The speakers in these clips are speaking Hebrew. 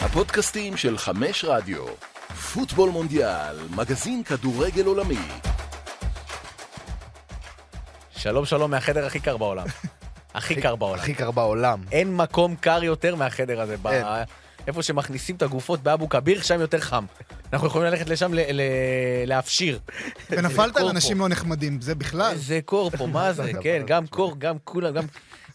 הפודקאסטים של חמש רדיו. פוטבול מונדיאל, מגזין כדורגל עולמי. שלום שלום מהחדר הכי קר בעולם. הכי קר בעולם. הכי קר בעולם. אין מקום קר יותר מהחדר הזה. אין. איפה שמכניסים את הגופות באבו כביר, שם יותר חם. אנחנו יכולים ללכת לשם ל- ל- להפשיר. ונפלת על. אנשים לא נחמדים, זה בכלל. איזה קור פה, מה זה? כן, גם קור, גם כולם, גם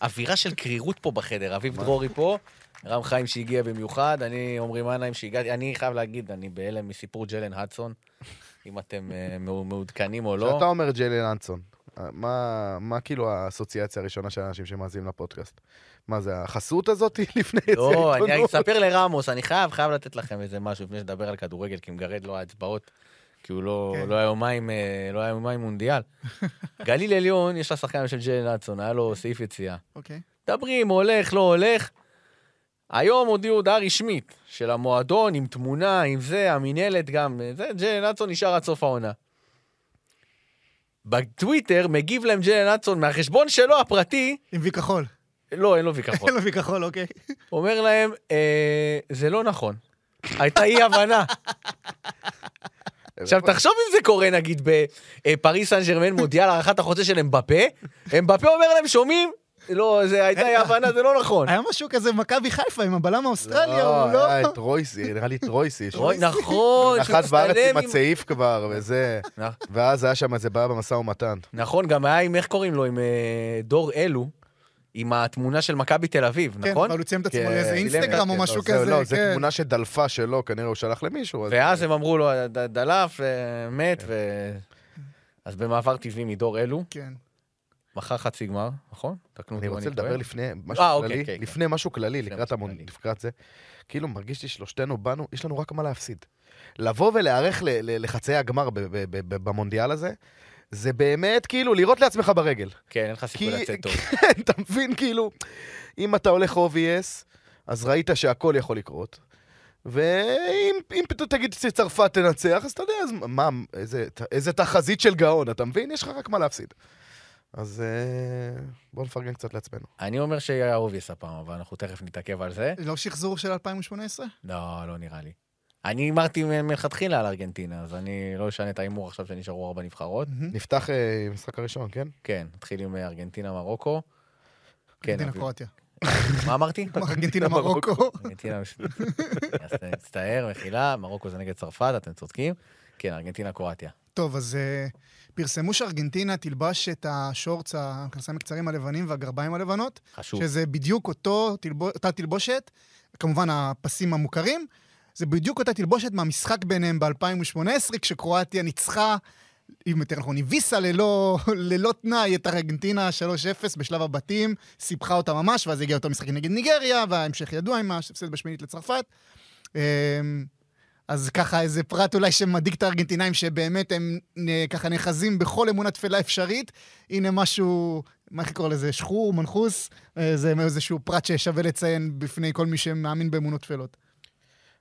אווירה של קרירות פה בחדר. אביב דרורי פה, רם חיים שהגיע במיוחד, אני עמרי מנהיים שהגעתי, אני חייב להגיד, אני בהלם מסיפור ג'לן הדסון, אם אתם אה, מעו- מעודכנים או לא. כשאתה אומר ג'יילן אנסון, מה, מה כאילו האסוציאציה הראשונה של האנשים שמאזינים לפודקאסט? מה זה, החסות הזאת לפני יציאה לא, אני עיתונות? אספר לרמוס, אני חייב, חייב לתת לכם איזה משהו לפני שנדבר על כדורגל, כי מגרד לו האצבעות, כי הוא לא, כן. לא היה יומיים, אה, לא היה יומיים מונדיאל. גליל עליון, יש לה שחקן של ג'לן אדסון, היה לו סעיף יציאה. אוקיי. מדברים, הולך, לא הולך. היום הודיעו הודעה רשמית של המועדון, עם תמונה, עם זה, המינהלת גם, זה, ג'לן אדסון נשאר עד סוף העונה. בטוויטר מגיב להם ג'לן אדסון מהחשבון שלו הפרטי, עם וי כחול. לא, אין לו ויכחון. אין לו וי כחול, אוקיי. אומר להם, אה, זה לא נכון. הייתה אי הבנה. עכשיו, תחשוב אם זה קורה, נגיד, בפריס סן ג'רמן מודיע על הארכת החוזה של אמבפה, אמבפה אומר להם, שומעים? לא, זה הייתה אי הבנה, זה לא נכון. היה משהו כזה במכבי חיפה עם הבלם האוסטרלי, לא, הוא לא... היה את רויסי, נראה לי את רויסי. נכון, שהוא נחת בארץ עם הצעיף כבר, וזה. ואז היה שם איזה בעיה במשא ומתן. נכון, גם היה עם, איך קוראים לו, עם אה, דור אלו, עם התמונה של מכבי תל אביב, כן, נכון? אבל הוא ציין את עצמו כן, לאיזה אינסטגרם או כן, משהו לא, זה- כזה, לא, זו כן. תמונה שדלפה שלו, כנראה הוא שלח למישהו. אז- ואז הם אמרו לו, "ד- דלף, אה, מת, ו... אז במעבר טבעי מדור אלו, כן. מחר חצי גמר, נכון? תקנו אותי אני רוצה. לדבר לפני משהו אה, אוקיי, כללי, כן, כן. לפני משהו כללי, לפני לקראת משהו המון- כללי. לקראת זה. כאילו מרגיש לי שלושתנו באנו, יש לנו רק מה להפסיד. לבוא ולהיערך ל- ל- לחצאי הגמר במונדיאל הזה, זה באמת כאילו לירות לעצמך ברגל. כן, אין לך סיכוי לצאת טוב. כן, אתה מבין, כאילו, אם אתה הולך obvious, אז ראית שהכל יכול לקרות. ואם אם פתאום תגיד שצרפת תנצח, אז אתה יודע, אז מה, איזה, איזה תחזית של גאון, אתה מבין? יש לך רק מה להפסיד. אז אה, בואו נפרגן קצת לעצמנו. אני אומר שיהיה obvious הפעם, אבל אנחנו תכף נתעכב על זה. לא שחזור של 2018? לא, לא נראה לי. אני הימרתי מ- מלכתחילה על ארגנטינה, אז אני לא אשנה את ההימור עכשיו שנשארו ארבע נבחרות. נפתח אה, עם המשחק הראשון, כן? כן, נתחיל עם אה, ארגנטינה מרוקו. כן, ארגנטינה. קרואטיה. מה אמרתי? ארגנטינה מרוקו. ארגנטינה, אז מצטער, מחילה, מרוקו זה נגד צרפת, אתם צודקים. כן, ארגנטינה קרואטיה. טוב, אז פרסמו שארגנטינה תלבש את השורטס, המכנסיים הקצרים הלבנים והגרביים הלבנות, חשוב. שזה בדיוק אותו, תלבו- אותה תלבושת, כמובן הפסים המוכרים, זה בדיוק אותה תלבושת מהמשחק ביניהם ב-2018, כשקרואטיה ניצחה, אם יותר נכון, הביסה ללא, ללא תנאי את ארגנטינה 3-0 בשלב הבתים, סיפחה אותה ממש, ואז הגיע אותו משחק נגד ניגריה, וההמשך ידוע עם ההפסד בשמינית לצרפת. אז ככה איזה פרט אולי שמדאיג את הארגנטינאים, שבאמת הם אה, ככה נאחזים בכל אמונה תפלה אפשרית. הנה משהו, מה איך לקרוא לזה? שחור, מנחוס? אה, זה איזשהו פרט ששווה לציין בפני כל מי שמאמין באמונות תפלות.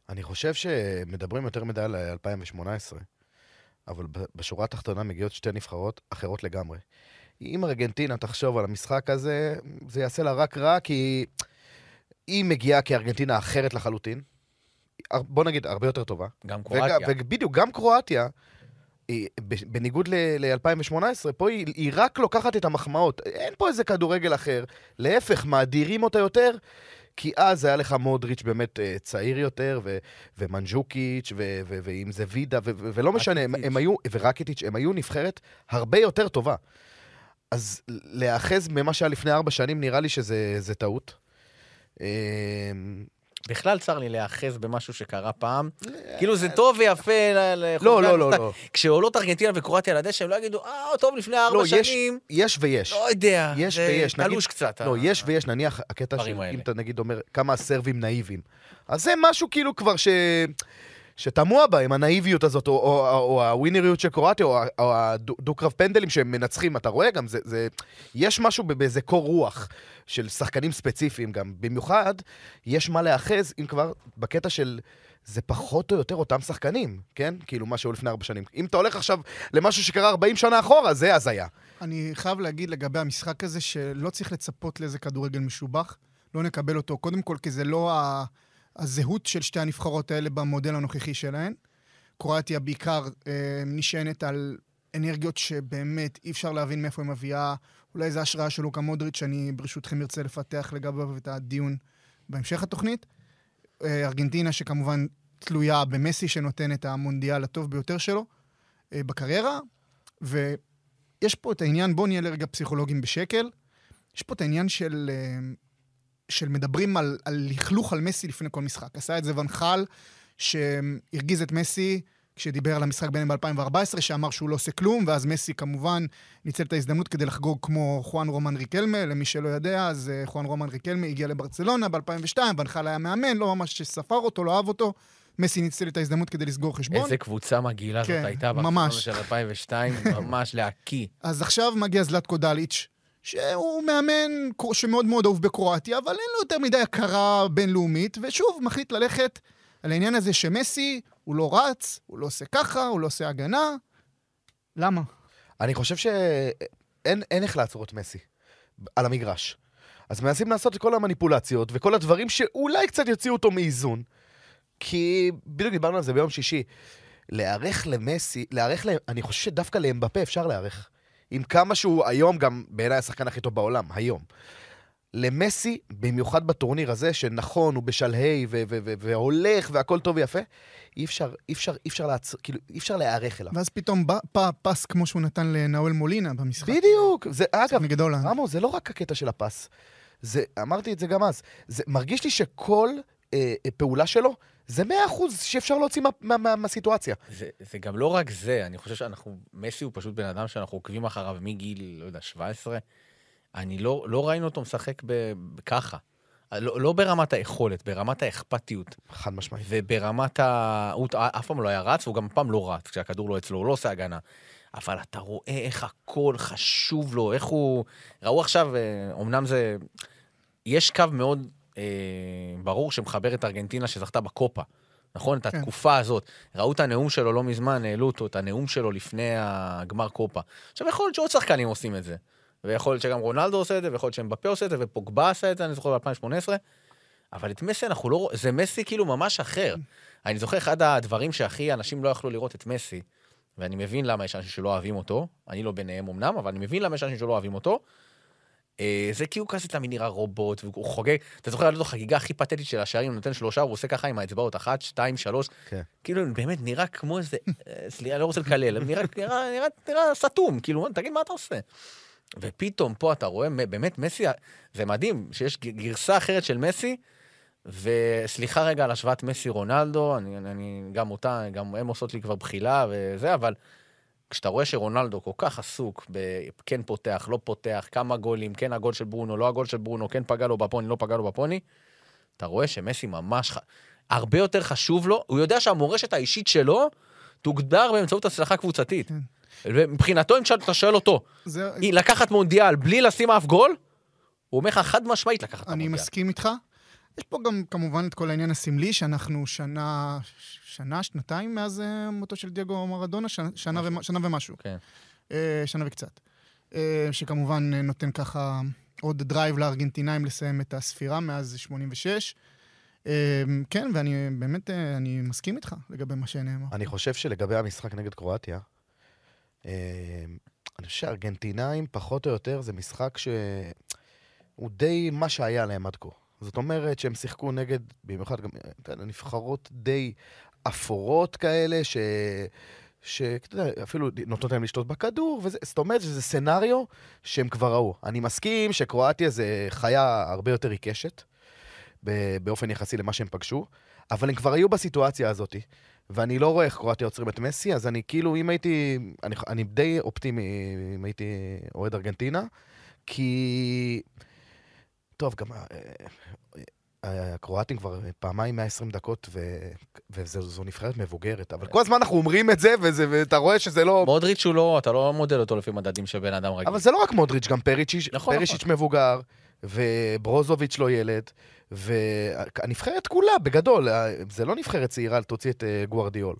אני חושב שמדברים יותר מדי על 2018, אבל בשורה התחתונה מגיעות שתי נבחרות אחרות לגמרי. אם ארגנטינה תחשוב על המשחק הזה, זה יעשה לה רק רע, כי היא מגיעה כארגנטינה אחרת לחלוטין. בוא נגיד, הרבה יותר טובה. גם קרואטיה. ובדיוק, גם קרואטיה, בניגוד ל-2018, פה היא, היא רק לוקחת את המחמאות. אין פה איזה כדורגל אחר. להפך, מאדירים אותה יותר, כי אז היה לך מודריץ' באמת אה, צעיר יותר, ו- ומנג'וקיץ', ו- ו- ואם זה וידה, ו- ו- ולא משנה, הם. הם היו, ורקיטיץ', הם היו נבחרת הרבה יותר טובה. אז להיאחז ממה שהיה לפני ארבע שנים, נראה לי שזה זה טעות. אה, בכלל צר לי להיאחז במשהו שקרה פעם. כאילו זה טוב ויפה לא, לא, לא. לא. כשעולות ארגנטינה וקרואטיה לדשא, הם לא יגידו, אה, טוב, לפני ארבע לא, שנים. יש ויש. לא יודע. יש ויש, תלוש קצת. לא, יש ויש, נניח, הקטע. אם אתה נגיד אומר, כמה הסרבים נאיבים. אז זה משהו כאילו כבר ש... שתמוה בהם, הנאיביות הזאת, או, או, או, או הווינריות של קרואטיה, או, או הדו-קרב פנדלים שהם מנצחים, אתה רואה גם, זה, זה, יש משהו באיזה קור רוח של שחקנים ספציפיים גם. במיוחד, יש מה להאחז, אם כבר, בקטע של... זה פחות או יותר אותם שחקנים, כן? כאילו, מה שהיו לפני ארבע שנים. אם אתה הולך עכשיו למשהו שקרה 40 שנה אחורה, זה הזיה. אני חייב להגיד לגבי המשחק הזה, שלא צריך לצפות לאיזה כדורגל משובח. לא נקבל אותו, קודם כל כי זה לא ה... הזהות של שתי הנבחרות האלה במודל הנוכחי שלהן. קרואטיה בעיקר אה, נשענת על אנרגיות שבאמת אי אפשר להבין מאיפה היא מביאה. אולי זו השראה של לוקה מודריץ', שאני ברשותכם ארצה לפתח לגביו את הדיון בהמשך התוכנית. אה, ארגנטינה שכמובן תלויה במסי, שנותן את המונדיאל הטוב ביותר שלו אה, בקריירה. ויש פה את העניין, בואו נהיה לרגע פסיכולוגים בשקל. יש פה את העניין של, אה, של מדברים על, על לכלוך על מסי לפני כל משחק. עשה את זה ונחל, שהרגיז את מסי כשדיבר על המשחק ביניהם ב-2014, שאמר שהוא לא עושה כלום, ואז מסי כמובן ניצל את ההזדמנות כדי לחגוג כמו חואן רומן ריקלמה, למי שלא יודע, אז אה, חואן רומן ריקלמה הגיע לברצלונה ב-2002, ונחל היה מאמן, לא ממש ספר אותו, לא אהב אותו. מסי ניצל את ההזדמנות כדי לסגור חשבון. איזה קבוצה מגעילה כן, זאת הייתה ממש. של 2002, ממש להקיא. אז עכשיו מגיע זלטקו דליץ', שהוא מאמן שמאוד מאוד אהוב בקרואטיה, אבל אין לו יותר מדי הכרה בינלאומית, ושוב, מחליט ללכת על העניין הזה שמסי, הוא לא רץ, הוא לא עושה ככה, הוא לא עושה הגנה. למה? אני חושב שאין אין איך לעצור את מסי על המגרש. אז מנסים לעשות את כל המניפולציות וכל הדברים שאולי קצת יוציאו אותו מאיזון. כי בדיוק דיברנו על זה ביום שישי. להיערך למסי, להיערך. אני חושב שדווקא לאמבפה אפשר להיערך. עם כמה שהוא היום גם בעיניי השחקן הכי טוב בעולם, היום. למסי, במיוחד בטורניר הזה, שנכון, הוא בשלהי ו- ו- ו- והולך והכל טוב ויפה, אי אפשר, אי אפשר, אי אפשר לעצור, כאילו, אי אפשר להיערך אליו. ואז פתאום בא פ- פס כמו שהוא נתן לנאואל מולינה במשחק. בדיוק. זה, אגב. רמו, זה לא רק הקטע של הפס. זה, אמרתי את זה גם אז. זה מרגיש לי שכל אה, אה, פעולה שלו, זה מאה אחוז שאפשר להוציא מה- מה- מה- מהסיטואציה. זה, זה גם לא רק זה, אני חושב שאנחנו, מסי הוא פשוט בן אדם שאנחנו עוקבים אחריו מגיל, לא יודע, 17. אני לא, לא ראינו אותו משחק ככה. לא, לא ברמת היכולת, ברמת האכפתיות. חד משמעית. וברמת ה... הוא אף פעם לא היה רץ, והוא גם פעם לא רץ, כשהכדור לא אצלו, הוא לא עושה הגנה. אבל אתה רואה איך הכל חשוב לו, איך הוא... ראו עכשיו, אה, אמנם זה... יש קו מאוד אה, ברור שמחבר את ארגנטינה שזכתה בקופה, נכון? את כן. התקופה הזאת. ראו את הנאום שלו לא מזמן, העלו אותו, את הנאום שלו לפני הגמר קופה. עכשיו, יכול להיות שעוד שחקנים עושים את זה. ויכול להיות שגם רונלדו עושה את זה, ויכול להיות שמבפה עושה את זה, ופוגבה עשה את זה, אני זוכר ב-2018. אבל את מסי אנחנו לא... זה מסי כאילו ממש אחר. אני זוכר אחד הדברים שהכי אנשים לא יכלו לראות את מסי, ואני מבין למה יש אנשים שלא אוהבים אותו, אני לא ביניהם אמנם, אבל אני מבין למה יש אנשים שלא אוהבים אותו. אה, זה כי הוא כזה תמיד נראה רובוט, והוא חוגג, אתה זוכר על החגיגה הכי פתטית של השערים, הוא נותן שלושה, הוא עושה ככה עם האצבעות, אחת, שתיים, שלוש, כן. כאילו באמת נראה כמו איזה, אה, סליחה, לא רוצה לקלל, נראה, נראה, נראה, נראה סתום, כאילו, תגיד מה אתה עושה. ופתאום פה אתה רואה, באמת, מסי, זה מדהים, שיש גרסה אחרת של מסי, וסליחה רגע על השוואת מסי רונלדו, אני, אני גם אותה, גם הם עושות לי כבר בחילה וזה, אבל כשאתה רואה שרונלדו כל כך עסוק בכן פותח, לא פותח, כמה גולים, כן הגול של ברונו, לא הגול של ברונו, כן פגע לו בפוני, לא פגע לו בפוני, אתה רואה שמסי ממש, ח... הרבה יותר חשוב לו, הוא יודע שהמורשת האישית שלו תוגדר באמצעות הצלחה קבוצתית. כן. ומבחינתו, אם אתה שואל אותו, זה, לקחת מונדיאל בלי לשים אף גול, הוא אומר לך חד משמעית לקחת את אני המונדיאל. מסכים איתך. יש פה גם כמובן את כל העניין הסמלי, שאנחנו שנה, שנה, שנתיים מאז אה, מותו של דייגו מרדונה, שנה, שנה. ומה- שנה ומשהו. כן. אה, שנה וקצת. אה, שכמובן אה, נותן ככה עוד drive לארגנטינאים לסיים את הספירה מאז 86. אה, כן, ואני באמת, אה, אני מסכים איתך לגבי מה שנאמר. אני חושב שלגבי המשחק נגד קרואטיה, אני חושב שארגנטינאים, פחות או יותר, זה משחק שהוא די מה שהיה להם עד כה. זאת אומרת שהם שיחקו נגד, במיוחד גם, יודע, נבחרות די אפורות כאלה, ש... שאתה יודע, אפילו נותנות להם לשתות בכדור, וזה, זאת אומרת שזה סצנריו שהם כבר ראו. אני מסכים שקרואטיה זה חיה הרבה יותר עיקשת, באופן יחסי למה שהם פגשו, אבל הם כבר היו בסיטואציה הזאת, ואני לא רואה איך קרואטיה עוצרים את מסי, אז אני כאילו, אם הייתי, אני, אני די אופטימי אם הייתי אוהד ארגנטינה, כי... טוב, גם... אה, אה, הקרואטים כבר פעמיים 120 דקות, ו... וזו נבחרת מבוגרת. אבל כל הזמן אנחנו אומרים את זה, וזה, ואתה רואה שזה לא... מודריץ' הוא לא, אתה לא מודד אותו לפי מדדים של בן אדם רגיל. אבל זה לא רק מודריץ', גם פריצ'יץ', נכון, פריצ'יץ' מבוגר, וברוזוביץ' לא ילד, והנבחרת כולה, בגדול, זה לא נבחרת צעירה, תוציא את אה, גוארדיול.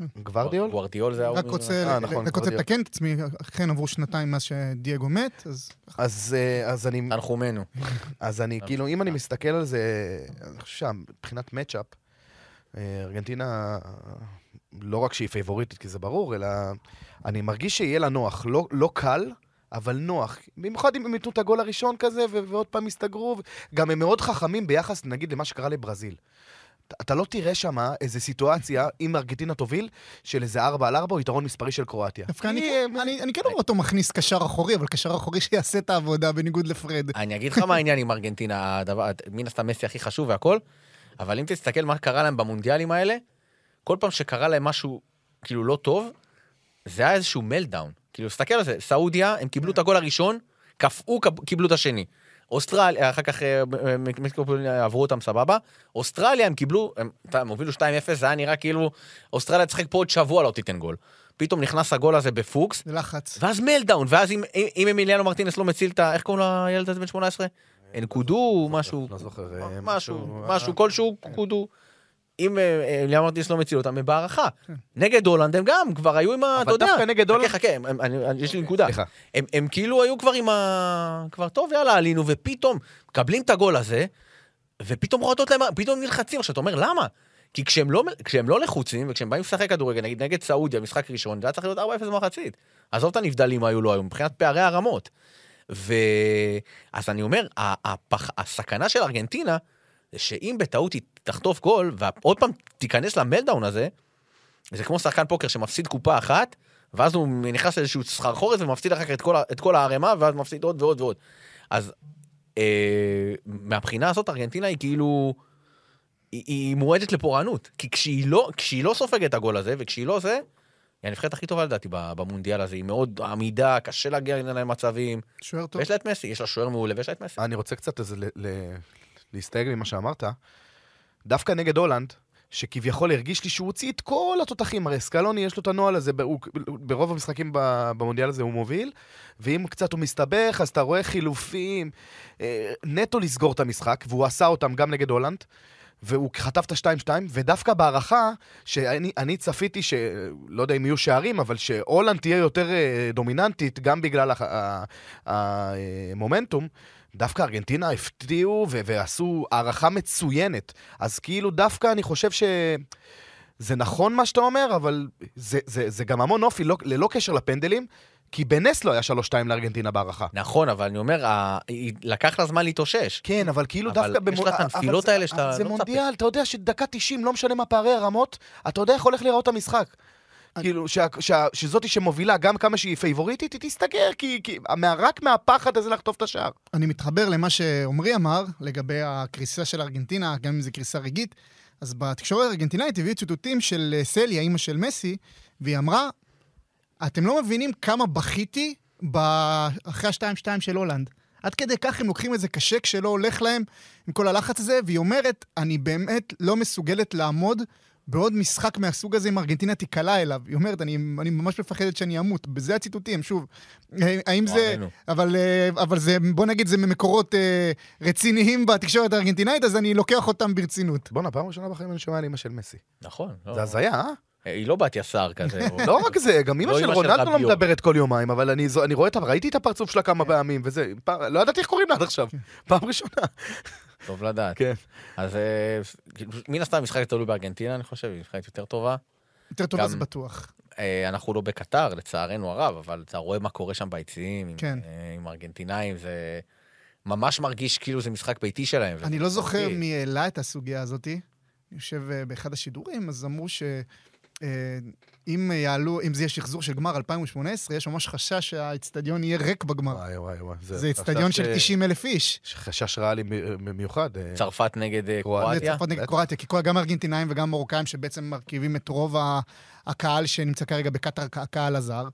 אה, ברדיול. גוורדיול? גוורדיול זה ההוא. רק רוצה אה, נכון, רק רוצה. לתקן את עצמי, אכן עברו שנתיים מאז שדייגו מת, אז אז, אה, אז אני, תנחומינו. אז אני, כאילו, אם אני מסתכל על זה, אני חושב שמבחינת מצ'אפ, אה, ארגנטינה, לא רק שהיא פייבוריטית, כי זה ברור, אלא אני מרגיש שיהיה לה נוח. לא, לא קל, אבל נוח. במיוחד אם הם ייתנו את הגול הראשון כזה, ו- ועוד פעם יסתגרו. גם הם מאוד חכמים ביחס, נגיד, למה שקרה לברזיל. אתה- לא תראה שם איזה סיטואציה, אם ארגנטינה תוביל, של איזה 4 על 4 או יתרון מספרי של קרואטיה. דווקא אני כי כן- אני- אני כן רואה אותו מכניס קשר אחורי, אבל קשר אחורי שיעשה את העבודה בניגוד לפרד. אני אגיד לך מה העניין עם ארגנטינה, מן הסתם מסי הכי חשוב והכל, אבל אם תסתכל מה קרה להם במונדיאלים האלה, כל פעם שקרה להם משהו כאילו לא טוב, זה היה איזשהו מלדאון. כאילו, תסתכל על זה, סעודיה, הם קיבלו את הגול הראשון, קפאו, קיבלו את השני. אוסטרליה, אחר כך אה, אה, מקסיקו עברו אותם סבבה. אוסטרליה, הם קיבלו, הם הובילו 2-0, זה היה נראה כאילו, אוסטרליה תשחק פה עוד שבוע, לא תיתן גול. פתאום נכנס הגול הזה בפוקס, לחץ. ואז מלדאון, ואז אם, אמיליאנו מרטינס לא מציל את ה... איך קוראים לילד הזה בן 18? אנקודו, משהו, לא זוכר. אה, משהו, משהו, כלשהו, קודו. אם אה, אמיליאנו מרטינס לא מציל אותם, הם בהערכה. נגד הולנד הם גם כבר היו עם ה... אתה אבל יודע. דווקא נגד הולנד- חכה, חכה, יש לי נקודה. סליחה. הם, כאילו היו כבר עם ה... כבר טוב, יאללה, עלינו, ופתאום מקבלים את הגול הזה, ופתאום רועדות להם, פתאום נלחצים. עכשיו, אתה אומר, למה? כי כשהם לא, כשהם לא לחוצים, וכשהם באים לשחק כדורגל, נגיד נגד סעודיה, משחק ראשון, זה היה צריך להיות 4-0 במחצית. עזוב את הנבדלים היו לא היו, מבחינת פערי הרמות. ו... אז אני אומר, הפח... הסכנה של ארגנטינה, זה שאם בטעות היא תחטוף גול, ועוד פעם תיכנס למלדאון הזה, זה כמו שחקן פוקר שמפסיד קופה אחת, ואז הוא נכנס לאיזשהו סחרחורת ומפסיד אחר כך את כל, את כל הערימה, ואז מפסיד עוד ועוד ועוד. אז אה, מהבחינה הזאת, ארגנטינה היא כאילו... היא, היא מועדת לפורענות. כי כשהיא לא, כשהיא לא סופגת את הגול הזה, וכשהיא לא זה, היא הנבחרת הכי טובה לדעתי במונדיאל הזה. היא מאוד עמידה, קשה להגיע להם מצבים. שוער טוב. ויש לה את מסי, יש לה שוער מעולה ויש לה את מסי. אני רוצה קצת ל- להסתייג ממה שאמרת. דווקא נגד הולנד, שכביכול הרגיש לי שהוא הוציא את כל התותחים, הרי סקלוני יש לו את הנוהל הזה, הוא- ברוב המשחקים במונדיאל הזה הוא מוביל, ואם קצת הוא מסתבך, אז אתה רואה חילופים, אה, נטו לסגור את המשחק, והוא עשה אותם גם נגד הולנד. והוא חטף את ה-2-2, ודווקא בהערכה, שאני אני צפיתי ש... לא יודע אם יהיו שערים, אבל שהולנד תהיה יותר אה, דומיננטית, גם בגלל הח- ה- המומנטום, דווקא ארגנטינה הפתיעו ו- ועשו הערכה מצוינת. אז כאילו דווקא אני חושב ש... זה נכון מה שאתה אומר, אבל זה, זה, זה גם המון אופי, לא, ללא קשר לפנדלים, כי בנס לא היה 3-2 לארגנטינה בהערכה. נכון, אבל אני אומר, ה- לקח לה זמן להתאושש. כן, אבל כאילו אבל דווקא... יש לה את אבל הנפילות זה- האלה שאתה אבל זה לא מצפה. מונדיאל, אתה יודע שדקה 90, לא משנה מה פערי הרמות, אתה יודע איך הולך להיראות המשחק. כאילו, שה- שה- שזאתי שמובילה, גם כמה שהיא פייבוריטית, היא תסתגר, כי כי מה- רק מהפחד הזה לחטוף את השער. אני מתחבר למה שעמרי אמר לגבי הקריסה של ארגנטינה, גם אם זו קריסה רגעית. אז בתקשורת הארגנטינאית הביאו ציטוטים של אה, סליה, אימא של מסי, והיא אמרה, אתם לא מבינים כמה בכיתי ב- אחרי ה-2-2 של הולנד. עד כדי כך הם לוקחים את זה קשה כשלא הולך להם עם כל הלחץ הזה, והיא אומרת, אני באמת לא מסוגלת לעמוד בעוד משחק מהסוג הזה אם ארגנטינה תיקלע אליו. היא אומרת, אני, אני ממש מפחדת שאני אמות. בזה הציטוטים, שוב. אה, האם זה... וואלנו. אבל, אה, אבל זה, בוא נגיד, זה ממקורות אה, רציניים בתקשורת הארגנטינאית, אז אני לוקח אותם ברצינות. בואנה, פעם ראשונה בחיים אני שומע על אימא של מסי. נכון. לא- זה הזיה, אה? היא לא בת יסר כזה. לא רק זה, גם אימא לא של אמא של רונלדו לא. מדברת כל יומיים, אבל אני רואה. ראיתי את הפרצוף שלה כמה פעמים, וזה... פעם- לא ידעתי איך קוראים לה עד עכשיו. פעם ראשונה. טוב לדעת. כן. אז אה, מן הסתם המשחק תלוי בארגנטינה, אני חושב, היא משחקת יותר טובה. יותר טוב גם- אז בטוח. אה, אנחנו לא בקטר, לצערנו הרב, אבל אתה רואה מה קורה שם ביציעים, עם- כן. אה, עם ארגנטינאים, זה ממש מרגיש כאילו זה משחק ביתי שלהם. אני לא זוכר משמעותי. מי העלה את הסוגיה הזאת. אני יושב באחד השידורים, אז אמרו ש... אה, אם יעלו, אם זה יהיה שחזור של גמר 2018, יש ממש חשש שהאיצטדיון יהיה ריק בגמר. וואי וואי וואי. זה איצטדיון של חשש, 90 אלף איש. חשש רע לי מ- במיוחד. אה, צרפת נגד אה, קרואטיה. צרפת נגד. קרואטיה, כי גם ארגנטינאים וגם מרוקאים שבעצם מרכיבים את רוב הקהל שנמצא כרגע בקטאר, הקהל הזר.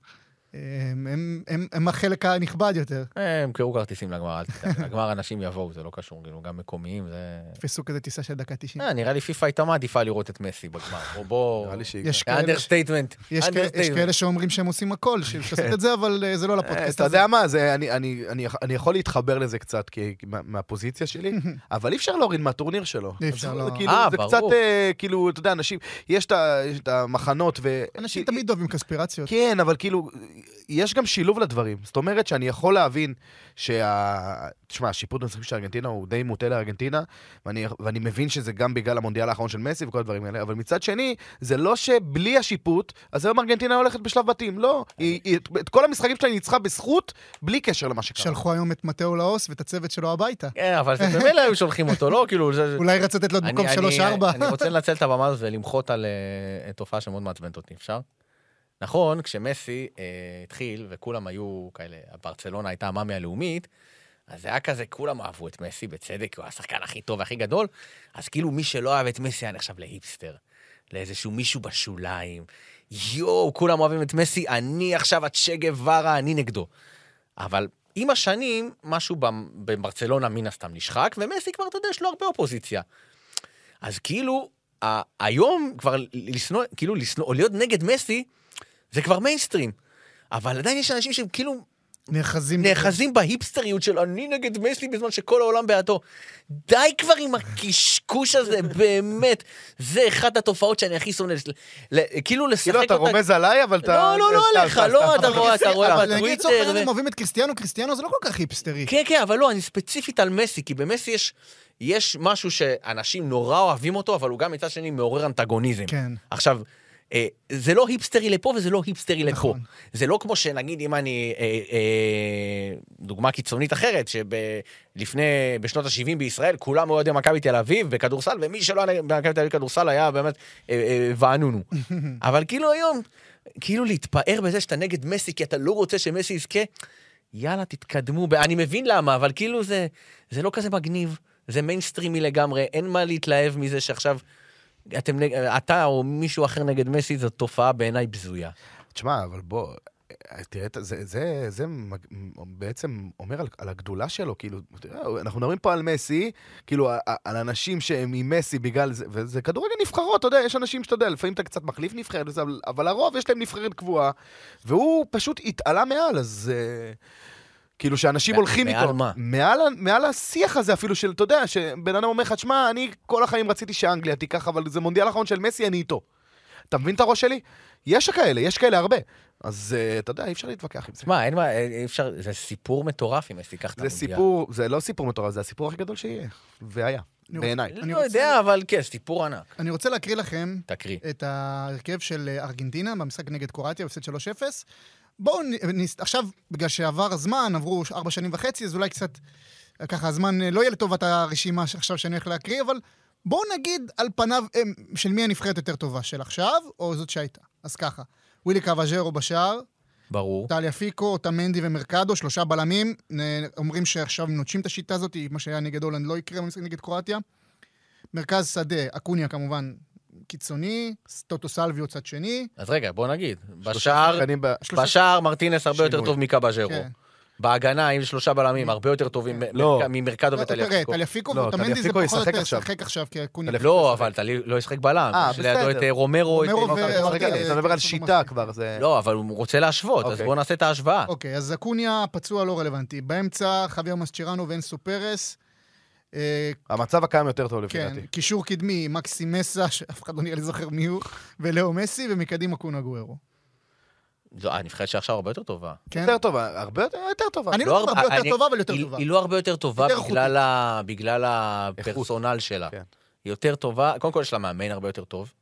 הם, הם, הם, הם החלק הנכבד יותר. הם קנו כרטיסים לגמר, אל תדאג. לגמר אנשים יבואו, זה לא קשור, כאילו, גם מקומיים, זה... תפסו כזה טיסה של דקה 90. אה, נראה לי פיפ"א הייתה מעדיפה לראות את מסי בגמר. בוא, בוא... נראה לי שהיא... יש כאלה, understatement. יש, כאלה, יש כאלה שאומרים שהם עושים הכל, של לעשות את זה, אבל אה, זה לא אה, לפודקאסט אתה הזה. יודע מה, זה, אני, אני, אני, אני יכול להתחבר לזה קצת כי, מה- מהפוזיציה שלי, אבל אי אפשר להוריד מהטורניר שלו. אי אפשר, לא. כאילו, אה, זה. קצת, אה, כאילו, אתה יודע, אנשים, יש את המחנות ו... אנשים תמיד אוהבים קונספירציות. כן, אבל כאילו, יש גם שילוב לדברים. זאת אומרת שאני יכול להבין שה... תשמע, השיפוט במשחקים של ארגנטינה הוא די מוטה לארגנטינה, ואני, ואני מבין שזה גם בגלל המונדיאל האחרון של מסי וכל הדברים האלה, אבל מצד שני, זה לא שבלי השיפוט, אז היום ארגנטינה הולכת בשלב בתים. לא, היא, היא, את כל המשחקים שלה היא ניצחה בזכות, בלי קשר למה שקרה. שלחו היום את מתאו לאוס ואת הצוות שלו הביתה. כן, אבל זה במילא היו שולחים אותו, לא? כאילו, זה... אולי רצו לתת לו את מקום אני- 3-4. אני רוצה לנצל את הבמה הזאת ולמחות על אה, תופעה שמאוד מעצבנת אותי, אפשר? נכון, כשמסי אה, התחיל וכולם היו כאלה, ברצלונה הייתה המאמי הלאומית, אז זה היה כזה, כולם אהבו את מסי, בצדק, הוא השחקן הכי טוב והכי גדול, אז כאילו מי שלא אהב את מסי היה נחשב להיפסטר, לאיזשהו מישהו בשוליים. יואו, כולם אוהבים את מסי, אני עכשיו הצ'ה גווארה, אני נגדו. אבל עם השנים, משהו בברצלונה מן הסתם נשחק, ומסי כבר, אתה יודע, יש לו הרבה אופוזיציה. אז כאילו, היום כבר לשנוא, כאילו לשנוא, או להיות נגד מסי, זה כבר מיינסטרים. אבל עדיין יש אנשים שהם כאילו נאחזים. נאחזים בהיפסטריות של אני נגד מסי בזמן שכל העולם בעדו. די כבר עם הקשקוש הזה, באמת. זה אחת התופעות שאני הכי שונא. ל- כאילו לשחק כאילו, אותה... אתה רומז עליי, אבל אתה... לא, לא, לא סתם, עליך, לא. אתה רואה, אתה רואה אבל נגיד לצורך בטוויטר. העניין הם אוהבים את קריסטיאנו, קריסטיאנו זה לא כל כך היפסטרי. כן, כן, אבל לא, אני ספציפית על מסי, כי במסי יש, יש משהו שאנשים נורא אוהבים אותו, אבל הוא גם מצד שני מעורר אנטגוניזם. כן. עכשיו, אה, זה לא היפסטרי לפה וזה לא היפסטרי לפה. נכון. זה לא כמו שנגיד, אם אני... אה, אה, דוגמה קיצונית אחרת, שלפני, בשנות ה-70 בישראל, כולם אוהדי מכבי תל אביב בכדורסל, ומי שלא היה במכבי תל אביב בכדורסל היה באמת אה, אה, ואנונו. אבל כאילו היום, כאילו להתפאר בזה שאתה נגד מסי, כי אתה לא רוצה שמסי יזכה, יאללה, תתקדמו. אני מבין למה, אבל כאילו זה, זה לא כזה מגניב. זה מיינסטרימי לגמרי, אין מה להתלהב מזה שעכשיו אתם, אתה או מישהו אחר נגד מסי, זו תופעה בעיניי בזויה. תשמע, אבל בוא, תראה, זה, זה, זה בעצם אומר על, על הגדולה שלו, כאילו, אנחנו מדברים פה על מסי, כאילו, על אנשים שהם עם מסי בגלל זה, וזה כדורגל נבחרות, אתה יודע, יש אנשים שאתה יודע, לפעמים אתה קצת מחליף נבחרת, אבל, אבל לרוב יש להם נבחרת קבועה, והוא פשוט התעלה מעל, אז... אה, כאילו שאנשים מע- הולכים מעל איתו. מה? מעל, מעל השיח הזה אפילו של, אתה יודע, שבן אדם אומר לך, תשמע, אני כל החיים רציתי שאנגליה תיקח, אבל זה מונדיאל אחרון של מסי, אני איתו. אתה מבין את הראש שלי? יש כאלה, יש כאלה הרבה. אז uh, אתה יודע, אי אפשר להתווכח עם זה. שמע, אין מה, אי אפשר, זה סיפור מטורף אם מסי ייקח את זה המונדיאל. סיפור, זה לא סיפור מטורף, זה הסיפור הכי גדול שיהיה. והיה, בעיניי. אני לא רוצה- יודע, אבל כן, סיפור ענק. אני רוצה להקריא לכם תקריא. את ההרכב של אה, ארגנטינה במשחק נגד קרואטיה, הפסד 3-0. בואו, נס- עכשיו, בגלל שעבר הזמן, עברו ארבע שנים וחצי, אז אולי קצת, ככה, הזמן אה, לא יהיה לטובת הרשימה שעכשיו שאני הולך להקריא, אבל בואו נגיד על פניו, אה, של מי הנבחרת יותר טובה, של עכשיו, או זאת שהייתה. אז ככה, ווילי קוואז'רו בשער, ברור. טליה פיקו, אוטמנדי ומרקדו, שלושה בלמים. אומרים שעכשיו נוטשים את השיטה הזאת, מה שהיה נגד הולנד לא יקרה במשחק נגד קרואטיה. מרכז שדה, אקוניה כמובן קיצוני, טוטו סלביו צד שני. אז רגע, בוא נגיד. בשער, ב- שלושה- בשער מרטינס הרבה יותר שינוי. טוב מקבז'רו. כן. בהגנה, עם שלושה בלמים, הרבה יותר טובים לא. מ- ממרקדו וטליה תראה, פיקו. טליה פיקו לא, ואוטמנדי זה טליאפיקו פחות או יותר. ישחק עכשיו. טליאפיקו לא. אבל טלי לא ישחק בלם. אה, יש לידו. את אה, רומרו, אתה מדבר על שיטה כבר, זה... לא, אבל הוא רוצה להשוות, אז אוקיי. בואו נעשה את ההשוואה. אוקיי, אז אקוניה פצוע לא רלוונטי. באמצע, חוויר מסצ'רנו ואנסו פרס. אה, המצב הקיים יותר טוב לפי כן, דעתי. קישור קדמי, מקסי מסה, שאף אחד לא נראה לי זוכר מי הוא, ולאו מסי, ומקדימה קונה גוארו. זו הנבחרת שעכשיו הרבה יותר טובה. כן? יותר טובה, הרבה יותר יותר טובה. אני לא אומר הרבה יותר טובה, אבל יותר טובה. היא לא הרבה יותר טובה בגלל הפרסונל שלה. כן. היא יותר טובה, קודם כל יש לה מאמן הרבה יותר טוב.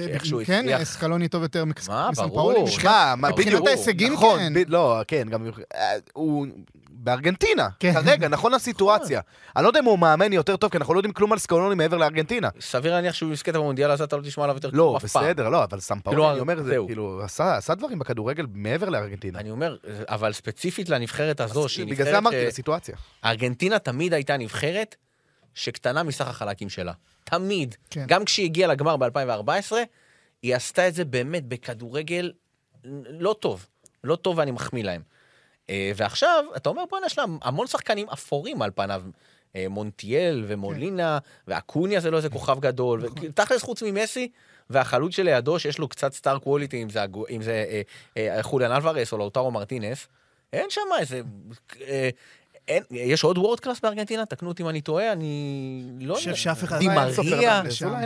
שאיכשהו כן, הצליח. אסקלוני טוב יותר מקס- מה, מסן ברור. פאולי. שמע, מה, מבחינת. ההישגים, נכון, כן. לא, כן, גם... אה, הוא בארגנטינה, כן. כרגע, נכון לסיטואציה. אני לא יודע אם הוא מאמן יותר טוב, כי אנחנו לא יודעים כלום על סקלוני מעבר לארגנטינה. סביר להניח שהוא יזכה את המונדיאל הזה, אתה לא תשמע עליו יותר לא, כלום אף פעם. בסדר, לא, אבל סמפאולי, כאילו, אני אומר, זה. כאילו, עשה דברים בכדורגל מעבר לארגנטינה. אני אומר, אבל ספציפית לנבחרת הזו, שהיא בגלל זה נבחרת אמרתי, ש... לסיטואציה. ארגנטינה תמיד הייתה נבחרת שקטנה מסך החלקים שלה. תמיד. כן. גם כשהיא הגיעה לגמר ב-2014, היא עשתה את זה באמת בכדורגל לא טוב. לא טוב ואני מחמיא להם. אה, ועכשיו, אתה אומר, בוא'נה, יש להם המון שחקנים אפורים על פניו. אה, מונטיאל ומולינה, ואקוניה זה לא איזה כוכב גדול. תכלס חוץ ממסי, והחלוץ שלידו, שיש לו קצת סטאר קווליטי, אם זה, אם זה אה, אה, חוליאן אלוורס או לאוטרו מרטינס, אין שם איזה... אה, אין, יש עוד world class בארגנטינה? תקנו אותי אם אני טועה, אני לא אני חושב שאף אחד... די מריה,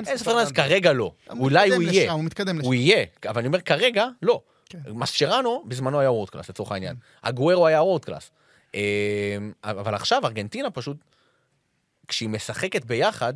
אנזו פרננדס. כרגע לא. אולי הוא יהיה. הוא מתקדם לשם. הוא יהיה, אבל אני אומר כרגע, לא. כן. מסצ'ראנו בזמנו היה world class, לצורך העניין. אגוארו היה world class. אה, אבל עכשיו ארגנטינה פשוט, כשהיא משחקת ביחד,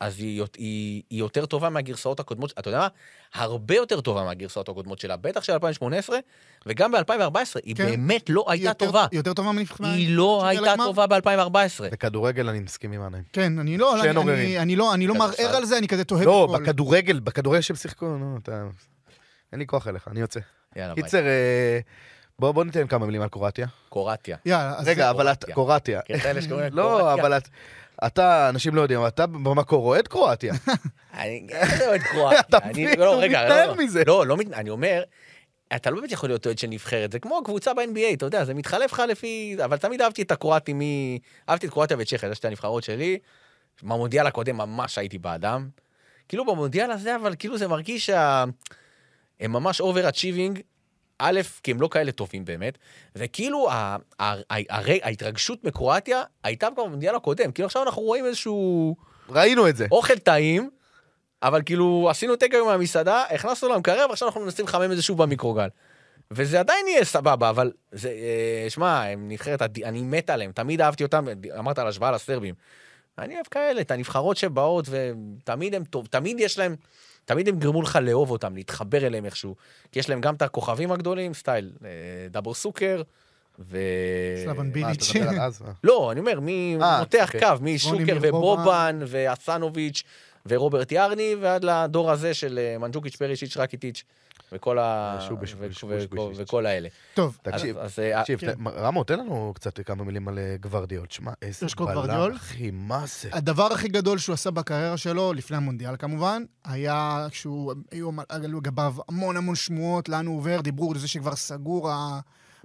אז היא, היא, היא יותר טובה מהגרסאות הקודמות, אתה יודע מה? הרבה יותר טובה מהגרסאות הקודמות שלה, בטח של 2018, וגם ב-2014, היא כן. באמת לא היא הייתה יותר- טובה. היא יותר טובה מנבחרת. היא לא הייתה טובה ב-2014. בכדורגל אני מסכים עם עניים. כן, אני לא, שאין אני- עוררין. אני- אני לא, אני לא. מערער על זה, אני כזה תוהה לא, בכל. בכדורגל, בכדורגל שהם שיחקו, נו, אתה... אין לי כוח אליך, אני יוצא. יאללה, ביי. קיצר, אה, בוא בוא ניתן כמה מילים על קרואטיה. קורטיה. יאללה, אז רגע, זה- אבל את... קרואטיה. כן, לא. אבל את... אתה, אנשים לא יודעים, אתה במקור אוהד קרואטיה. אני אני אוהד קרואטיה. אתה מבין? לא, הוא מתנער לא, לא. מזה. לא, לא מת- אני אומר, אתה לא באמת יכול להיות אוהד של נבחרת, זה כמו קבוצה ב-NBA, אתה יודע, זה מתחלף לך לפי... אבל תמיד אהבתי את הקרואטים מ... אהבתי את קרואטיה וצ'כיה, זה שתי הנבחרות שלי. במונדיאל הקודם ממש הייתי בעדם. כאילו במונדיאל הזה, אבל כאילו זה מרגיש שה... הם ממש over-achieving, א', כי הם לא כאלה טובים באמת, וכאילו הרי- ההתרגשות מקרואטיה הייתה כבר במונדיאל הקודם, כאילו עכשיו אנחנו רואים איזשהו... ראינו את זה. אוכל טעים, אבל כאילו עשינו טקאווי מהמסעדה, הכנסנו למקרר ועכשיו אנחנו מנסים לחמם את זה שוב במיקרוגל. וזה עדיין יהיה סבבה, אבל זה, אה, שמע, הם נבחרת, אני מת עליהם, תמיד אהבתי אותם, אמרת על השוואה לסרבים. אני אוהב כאלה, את הנבחרות שבאות, ותמיד הם טוב, תמיד יש להם, תמיד הם גרמו לך לאהוב אותם, להתחבר אליהם איכשהו. כי יש להם גם את הכוכבים הגדולים, סטייל, אה, דאבור סוקר, ו... סלבן ביליץ'. לא, אני אומר, מי אה, מותח אוקיי. קו, משוקר ובובן ואסנוביץ' ורוברט ירני, ועד לדור הזה של אה, מנג'וקיץ', פרישיץ', רקיטיץ', וכל ה... שוביש, וכל- האלה. טוב, תקשיב, אז, אה, תקשיב, כן. רמו, תן לנו קצת כמה מילים על אה, גוורדיאל. שמע, איזה בלם? אחי, מה זה? הדבר הכי גדול שהוא עשה בקריירה שלו, לפני המונדיאל כמובן, היה כשהוא, היו עלו לגביו המון המון שמועות, לאן הוא עובר, דיברו על זה שכבר סגור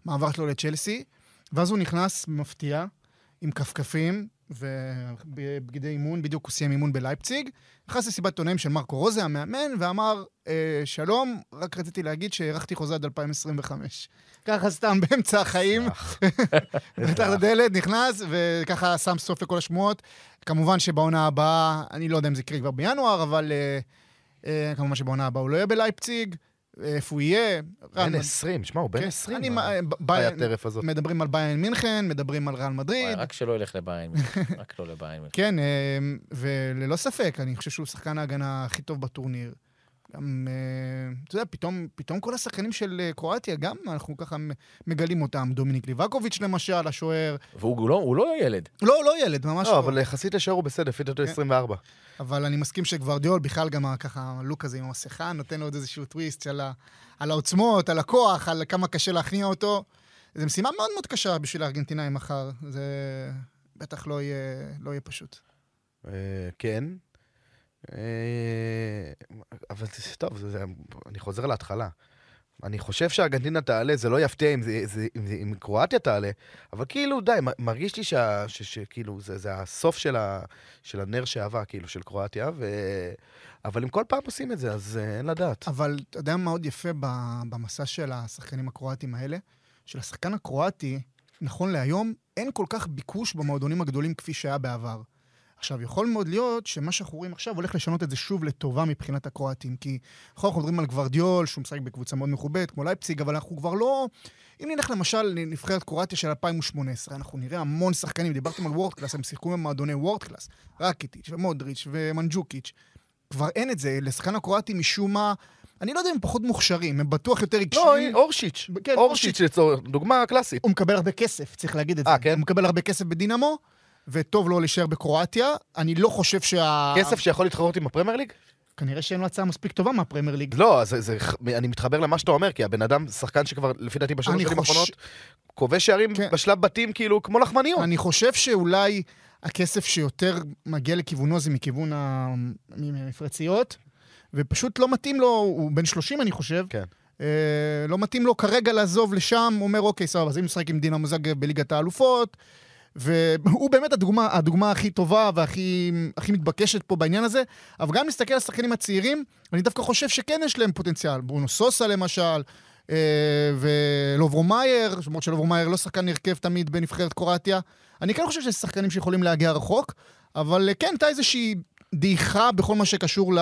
המעבר שלו לצ'לסי, ואז הוא נכנס מפתיע, עם כפכפים ובבגדי אימון, בדיוק הוא סיים אימון בלייפציג, נכנס לסיבת עיתונאים של מרקו רוזה, המאמן, ואמר, אה, שלום, רק רציתי להגיד שהארכתי חוזה עד 2025. ככה סתם באמצע החיים. פתח לדלת, נכנס, וככה שם סוף לכל השמועות. כמובן שבעונה הבאה, אני לא יודע אם זה יקרה כבר בינואר, אבל אה, אה, כמובן שבעונה הבאה הוא לא יהיה בלייפציג. איפה הוא יהיה? בן ריאל 20, שמע, הוא בן כן, 20. אני, מה? אה, ב- ביין- הטרף הזאת. מדברים על ביין מינכן, מדברים על ריאל מדריד. רק שלא ילך לביין, מינכן, רק לא לביין. מינכן. כן, אה, וללא ספק, אני חושב שהוא שחקן ההגנה הכי טוב בטורניר. גם, אה, אתה יודע, פתאום, פתאום כל השחקנים של אה, קרואטיה, גם אנחנו ככה מגלים אותם. דומיניק ליבקוביץ' למשל, השוער. והוא לא- הוא לא ילד. לא, לא ילד, ממש לא, לא. אבל יחסית לשוער הוא בסדר, לפי דעתו כן. 24. אבל אני מסכים שגוורדיאול, בכלל גם ככה, הלוק הזה עם המסכה, נותן לו עוד איזשהו טוויסט על, ה, על העוצמות, על הכוח, על כמה קשה להכניע אותו. זו משימה מאוד מאוד קשה בשביל הארגנטינאים מחר. זה בטח לא יהיה, לא יהיה פשוט. אה, כן. אה, אבל טוב, זה- זה- אני חוזר להתחלה. אני חושב שארגנטינה תעלה, זה לא יפתיע אם, אם, אם קרואטיה תעלה, אבל כאילו, די, מרגיש לי שכאילו, זה, זה הסוף של, ה, של הנר שעבה, כאילו, של קרואטיה, ו... אבל אם כל פעם עושים את זה, אז אה, אין לדעת. אבל אתה יודע מה מאוד יפה במסע של השחקנים הקרואטים האלה? שלשחקן הקרואטי, נכון להיום, אין כל כך ביקוש במועדונים הגדולים כפי שהיה בעבר. עכשיו, יכול מאוד להיות שמה שאנחנו רואים עכשיו הולך לשנות את זה שוב לטובה מבחינת הקרואטים, כי אנחנו מדברים על גוורדיול, שהוא משחק בקבוצה מאוד מכובדת, כמו לייפציג, אבל אנחנו כבר לא... אם נלך למשל לנבחרת קרואטיה של 2018, אנחנו נראה המון שחקנים, דיברתם על world class, הם שיחקו במועדוני world class, רקיטיץ' ומודריץ' ומנג'וקיץ'. כבר אין את זה, לשחקן הקרואטי משום מה, אני לא יודע אם הם פחות מוכשרים, הם בטוח יותר לא, רגשיים. אורשיץ', כן, אורשיץ' לצורך, דוגמה קלאסית. הוא מקבל הרבה כסף, צריך להגיד את זה. אה, כן? הוא מקבל הרבה כסף בדינמו, וטוב לו להישאר בקרואטיה. אני לא חושב שה... כסף שיכול להתחרות עם הפרמייר ליג? כנראה שאין לו הצעה מספיק טובה מהפרמייר ליג. לא, זה, זה, אני מתחבר למה שאתה אומר, כי הבן אדם, שחקן שכבר, לפי דעתי, בשלוש שנים חוש- האחרונות, כובש שערים כן. בשלב בתים, כאילו, כמו לחמניות. אני חושב שאולי הכסף שיותר מגיע לכיוונו זה מכיוון המפרציות, ופשוט לא מתאים לו, הוא בן 30 אני חושב. כן. אה, לא מתאים לו כרגע לעזוב לשם, הוא אומר, אוקיי, סבבה, אז אם נשחק עם דינה מוזג בליגת האלופות, והוא באמת הדוגמה, הדוגמה הכי טובה והכי הכי מתבקשת פה בעניין הזה, אבל גם נסתכל על השחקנים הצעירים, אני דווקא חושב שכן יש להם פוטנציאל. ברונו סוסה למשל, אה, ולוברומאייר, למרות שלוברומאייר לא שחקן הרכב תמיד בנבחרת קרואטיה. אני כן חושב שיש שחקנים שיכולים להגיע רחוק, אבל אה, כן, הייתה איזושהי דעיכה בכל מה שקשור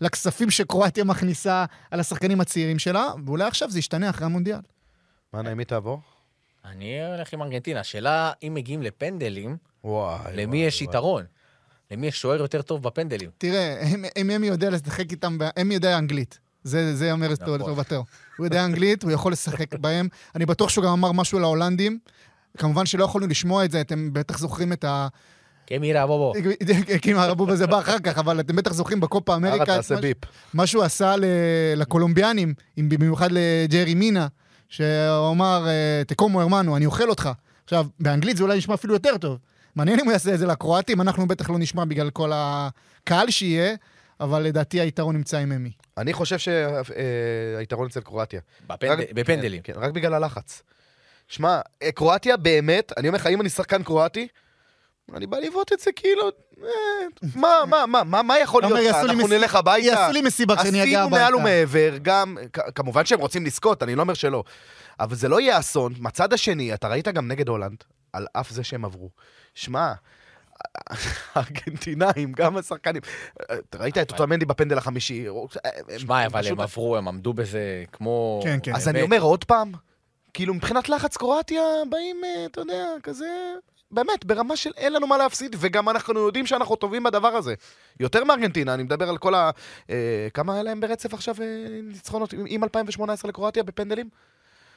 לכספים שקרואטיה מכניסה על השחקנים הצעירים שלה, ואולי עכשיו זה ישתנה אחרי המונדיאל. מה נעמי תעבור? אני הולך עם ארגנטינה. השאלה, אם מגיעים לפנדלים, וואי. למי יש יתרון? למי יש שוער יותר טוב בפנדלים? תראה, אם אמי יודע לשחק איתם, אמי יודע אנגלית. זה, זה אומר נכון. לטובתו. הוא יודע אנגלית, הוא יכול לשחק בהם. אני בטוח שהוא גם אמר משהו להולנדים. כמובן שלא יכולנו לשמוע את זה, אתם בטח זוכרים את ה... קמירה בובו. כאילו הרבוב הזה בא אחר כך, אבל אתם בטח זוכרים בקופה אמריקה, מה- שהוא עשה ל- לקולומביאנים, במיוחד לג'רי מינה, שהוא אמר, אה, תקומו הרמנו, אני אוכל אותך. עכשיו, באנגלית זה אולי נשמע אפילו יותר טוב. מעניין אם הוא יעשה את זה לקרואטים, אנחנו בטח לא נשמע בגלל כל הקהל שיהיה, אבל לדעתי היתרון נמצא עם אמי. אני חושב שהיתרון אצל קרואטיה. בפנד- רק- בפנדלים. כן, כן, רק בגלל הלחץ. שמע, אה, קרואטיה באמת, אני אומר לך, אם אני שחקן קרואטי, אני בא לבעוט את זה כאילו, אה, מה, מה, מה, מה, מה יכול להיות? לי אנחנו מס- נלך הביתה. יעשו לי מסיבה כשאני אגיע עשינו מעל הביתה. ומעבר, גם, כמובן שהם רוצים לזכות, אני לא אומר שלא. אבל זה לא יהיה אסון. מהצד השני, אתה ראית גם נגד הולנד, על אף זה שהם עברו. שמע, הארגנטינאים, גם השחקנים, אתה ראית את אותו מנדי בפנדל החמישי. שמע, אבל הם עברו, הם עמדו בזה כמו... כן, כן. אז אני. אומר עוד פעם, כאילו מבחינת לחץ קרואטיה באים, אה, אתה יודע, כזה, באמת, ברמה של אין לנו מה להפסיד, וגם אנחנו יודעים שאנחנו טובים בדבר הזה. יותר מארגנטינה, אני מדבר על כל ה... אה, כמה היה להם ברצף עכשיו אה, ניצחונות עם- עם 2018 לקרואטיה בפנדלים?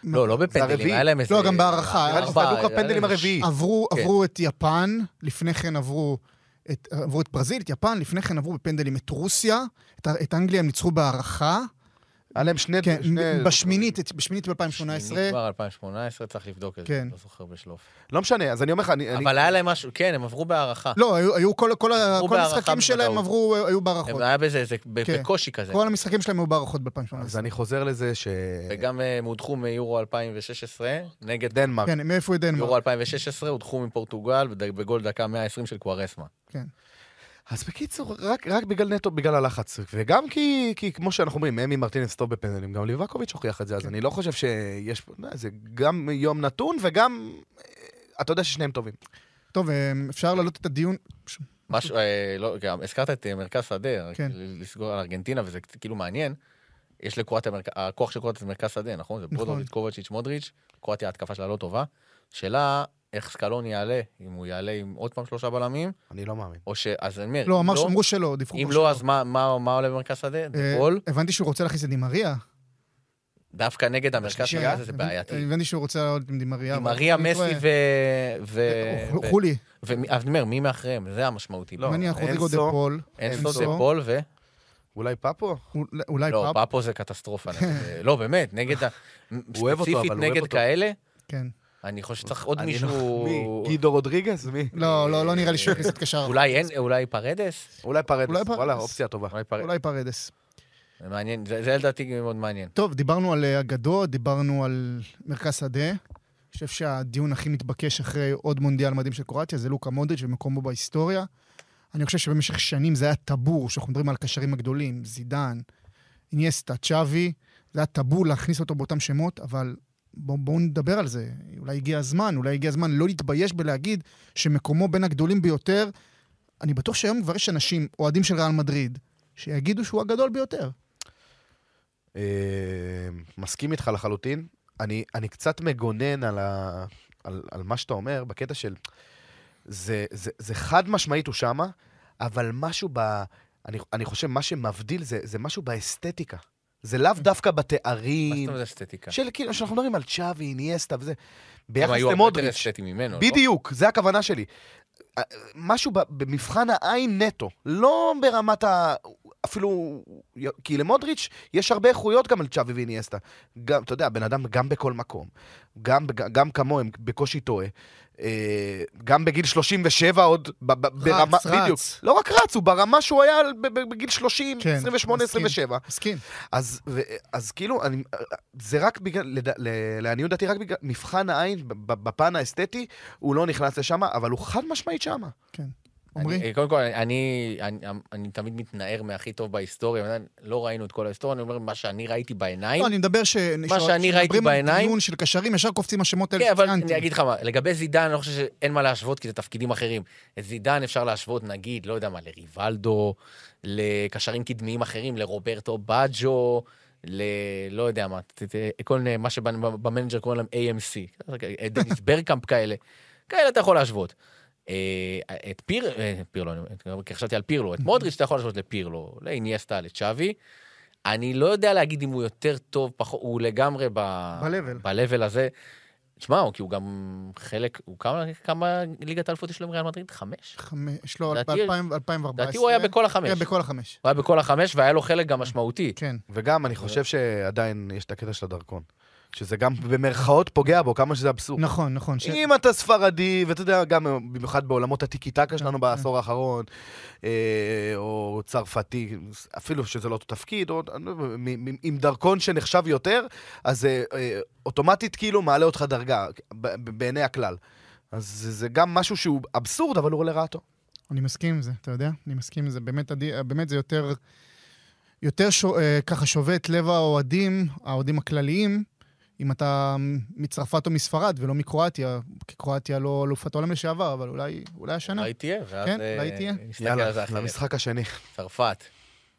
לא, לא בפנדלים. היה להם איזה... לא, גם בהערכה. נראה לי שזה ארבע- הדוק הפנדלים היה להם הרביעי. עברו, כן. עברו את יפן, לפני כן עברו את, עברו את ברזיל, את יפן, לפני כן עברו בפנדלים את רוסיה, את אנגליה הם ניצחו בהערכה. היה להם שני... כן, שני- בשמינית, בשמינית ב-2018. שמיני כבר 2018, צריך לבדוק את זה, כן. לא זוכר בשלוף. לא משנה, אז אני אומר לך, אני... אני- אבל היה להם משהו, כן, הם עברו בהערכה. לא, היו, היו כל, כל, כל המשחקים שלהם. עברו, היו בהערכות. היה בזה, זה ב- כן. בקושי כזה. כל המשחקים שלהם היו בהערכות ב-2018. אז אני חוזר לזה ש... וגם אה, הם הודחו מיורו 2016, נגד דנמרק. כן, מאיפה הוא דנמרק? יורו 2016, הודחו מפורטוגל בגול דקה 120 של קוארסמה. כן. אז בקיצור, רק, רק בגלל נטו, בגלל הלחץ. וגם כי, כי כמו שאנחנו אומרים, אמי מרטינס טוב בפנדלים, גם ליבקוביץ' הוכיח את זה, אז אני לא חושב שיש פה, לא, זה גם יום נתון וגם, אה, אתה יודע ששניהם טובים. טוב, אה, אפשר להעלות את הדיון. משהו, אה, לא, גם הזכרת את אה, מרכז שדה, כן. לסגור על ארגנטינה, וזה כאילו מעניין. יש לקרואטיה, הכוח של קרואטיה זה מרכז שדה, נכון? זה נכון. ברודוביץ', קובצ'יץ', מודריץ', קרואטיה ההתקפה שלה לא טובה. שאלה, איך סקלון יעלה, אם הוא יעלה עם עוד פעם שלושה בלמים, אני לא מאמין. או ש... אז אני אומר, לא, אם אמר שאמרו שלא, דיווחו אם לא, שלא. אז מה- מה מה עולה במרכז שדה? אה, דפול? הבנתי שהוא רוצה להכניס את דימריה. דווקא נגד המרכז? שדה זה הבנ- בעייתי. הבנתי שהוא רוצה לעלות עם דימריה. עם אבל מריה, אני מסי. ו... ו... אה, ו- חולי. אז אני אומר, מי מאחריהם? זה המשמעותי. לא, מניח רודריגו דה. פול. אנסו. דה פול ו... אולי פאפו? אולי- אולי לא, פאפ. פאפו זה קטסטרופה. לא, באמת, נגד ה... אוהב אותו, ספציפית אבל הוא אוהב נגד. כאלה, כן. אני חושב שצריך עוד מישהו... לא- מי? גידו רודריגז? מי? לא, לא, לא נראה לי שהוא יכניס את קשר. אולי אין, אולי פרדס? אולי פרדס. וואלה, אופציה טובה. אולי פרדס. זה מעניין, זה לדעתי מאוד מעניין. טוב, דיברנו על אה, אגדות, דיברנו על מרכז שדה. אני חושב שהדיון הכי מתבקש אחרי עוד מונדיאל מדהים של קרואטיה זה לוקה מודריץ' ומקומו בהיסטוריה. אני חושב שבמשך שנים זה היה טאבור, שאנחנו מדברים על הקשרים הגדולים, זידן, איניאסטה, צ'אבי, זה היה טאבור להכניס אותו באותם שמות, אבל בואו בוא נדבר על זה. אולי הגיע הזמן, אולי הגיע הזמן לא להתבייש בלהגיד שמקומו בין הגדולים ביותר. אני בטוח שהיום כבר יש אנשים, אוהדים של ריאל מדריד, שיגידו שהוא הגדול ביותר. אה, מסכים איתך לחלוטין. אני, אני קצת מגונן על, ה, על, על מה שאתה אומר, בקטע של... זה, זה, זה חד משמעית הוא שמה, אבל משהו ב... אני, אני חושב, מה שמבדיל זה, זה משהו באסתטיקה. זה לאו דווקא מה זאת בתארים, אומרת אסתטיקה? של כאילו, שאנחנו מדברים על צ'אבי, איניאסטה וזה. הם ביחס היו הרבה יותר למודריץ'. אסתטיים ממנו, לא? בדיוק, זה הכוונה שלי. אה, משהו במבחן העין נטו, לא ברמת ה... אפילו... כי למודריץ' יש הרבה איכויות גם על צ'אבי ואיניאסטה. גם, אתה יודע, בן אדם גם בכל מקום, גם, גם כמוהם, בקושי טועה. אה, גם בגיל 37 עוד, ברמה, רץ. בדיוק. לא רק רץ, הוא ברמה שהוא היה בגיל 30, כן, 28, מסכים. 27. מסכים. אז, ו, אז כאילו, אני, זה רק בגלל, לעניות דעתי, רק בגלל מבחן העין, בפן האסתטי, הוא לא נכנס לשם, אבל הוא חד משמעית שם. כן. אני- עמרי? אה, קודם כל, אני, אני, אני תמיד מתנער מהכי טוב בהיסטוריה, אני- לא ראינו את כל ההיסטוריה, אני אומר מה שאני ראיתי בעיניים. לא, אני מדבר ש... מה שאני ראיתי בעיניים- דיון של קשרים, ישר קופצים השמות האלה כן, אבל. אני אגיד לך מה, לגבי זידן, אני לא חושב שאין מה להשוות, כי זה תפקידים אחרים. את זידן אפשר להשוות, נגיד, לא יודע מה, לריבלדו, לקשרים קדמיים אחרים, לרוברטו בג'ו, ל... לא יודע מה, כל מה שבמנג'ר קוראים להם AMC, דניס ברקאמפ כאלה, כאלה אתה יכול להשוות. אה, את פיר, אה, פירלו, כי חשבתי על פירלו, את מודריץ' אתה יכול להשוות לפירלו, לאיניאסטה, לצ'אבי. אני לא יודע להגיד אם הוא יותר טוב, פחות, הוא לגמרי ב... ב-level. ב-level הזה. תשמע, כי הוא גם חלק, הוא כמה, כמה ליגת האלופות יש לו עם ריאל מדריד? חמש? חמש, לא, לדעתי- ב-2014. לדעתי הוא היה בכל החמש. כן, בכל החמש. הוא היה בכל החמש והיה לו חלק גם משמעותי. כן. וגם, אני חושב שעדיין יש את הקטע של הדרכון. שזה גם במרכאות פוגע בו, כמה שזה אבסורד. נכון, נכון. ש- אם אתה ספרדי, ואתה יודע, גם במיוחד בעולמות הטיקי טקה שלנו בעשור האחרון, אה, או צרפתי, אפילו שזה לא אותו תפקיד, או לא עם דרכון שנחשב יותר, אז אה, אה, אוטומטית כאילו מעלה אותך דרגה, בעיני הכלל. אז זה- גם משהו שהוא אבסורד, אבל הוא לרעתו. אני מסכים עם זה, אתה יודע? אני מסכים עם זה. באמת, באמת זה יותר, יותר שו, אה, ככה שובה את לב האוהדים, האוהדים הכלליים, אם אתה מצרפת או מספרד ולא מקרואטיה, כי קרואטיה לא אלופת העולם לשעבר, אבל אולי, אולי השנה. אולי תהיה, ואז כן, אה, אולי תהיה. זה יאללה, אחרת. למשחק השני. צרפת.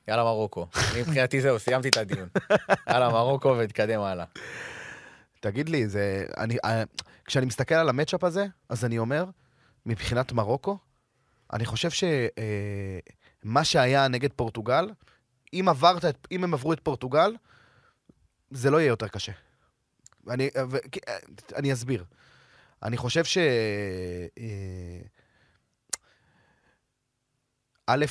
יאללה מרוקו. אני מבחינתי זהו, סיימתי את הדיון. יאללה מרוקו ונתקדם הלאה. תגיד לי, זה... אני, אה, כשאני מסתכל על המצ'אפ הזה, אז אני אומר, מבחינת מרוקו, אני חושב שמה שהיה נגד פורטוגל, אם עברת, את- אם הם עברו את פורטוגל, זה לא יהיה יותר קשה. אני, אה, ו- אה, אני אסביר. אני חושב ש... אה, א',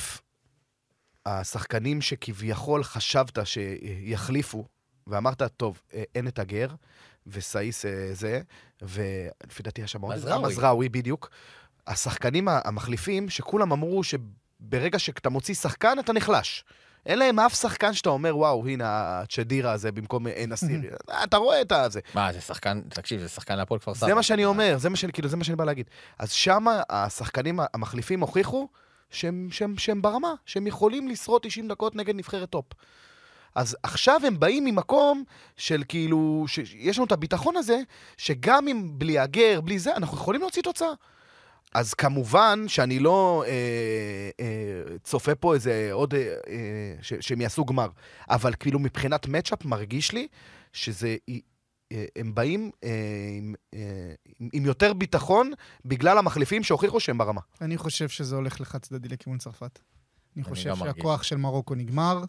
השחקנים שכביכול חשבת שיחליפו, ואמרת, טוב, אין את אגרד, וסאיס זה, ולפי דעתי היה שם עוד... מזרעוי. מזרעוי, בדיוק. השחקנים המחליפים, שכולם אמרו שברגע שאתה מוציא שחקן, אתה נחלש. אין להם אף שחקן שאתה אומר, וואו, הנה הצ'דירה הזה במקום אן-נסירי. אתה רואה את הזה. מה, זה שחקן, תקשיב, זה שחקן להפועל כפר סבא. זה מה שאני אומר, זה מה שאני, כאילו, זה מה שאני בא להגיד. אז שם השחקנים המחליפים הוכיחו שהם, שהם, שהם ברמה, שהם יכולים לשרוד 90 דקות נגד נבחרת טופ. אז עכשיו הם באים ממקום של כאילו, שיש לנו את הביטחון הזה, שגם אם בלי הגר, בלי זה, אנחנו יכולים להוציא תוצאה. אז כמובן שאני לא אה, אה, צופה פה איזה עוד, אה, אה, ש, שהם יעשו גמר, אבל כאילו מבחינת מצ'אפ מרגיש לי שזה, אה, הם באים אה, עם, אה, עם, יותר ביטחון בגלל המחליפים שהוכיחו שהם ברמה. אני חושב שזה הולך לחד צדדי לכיוון צרפת. אני אני חושב גם מרגיש. שהכוח של מרוקו נגמר,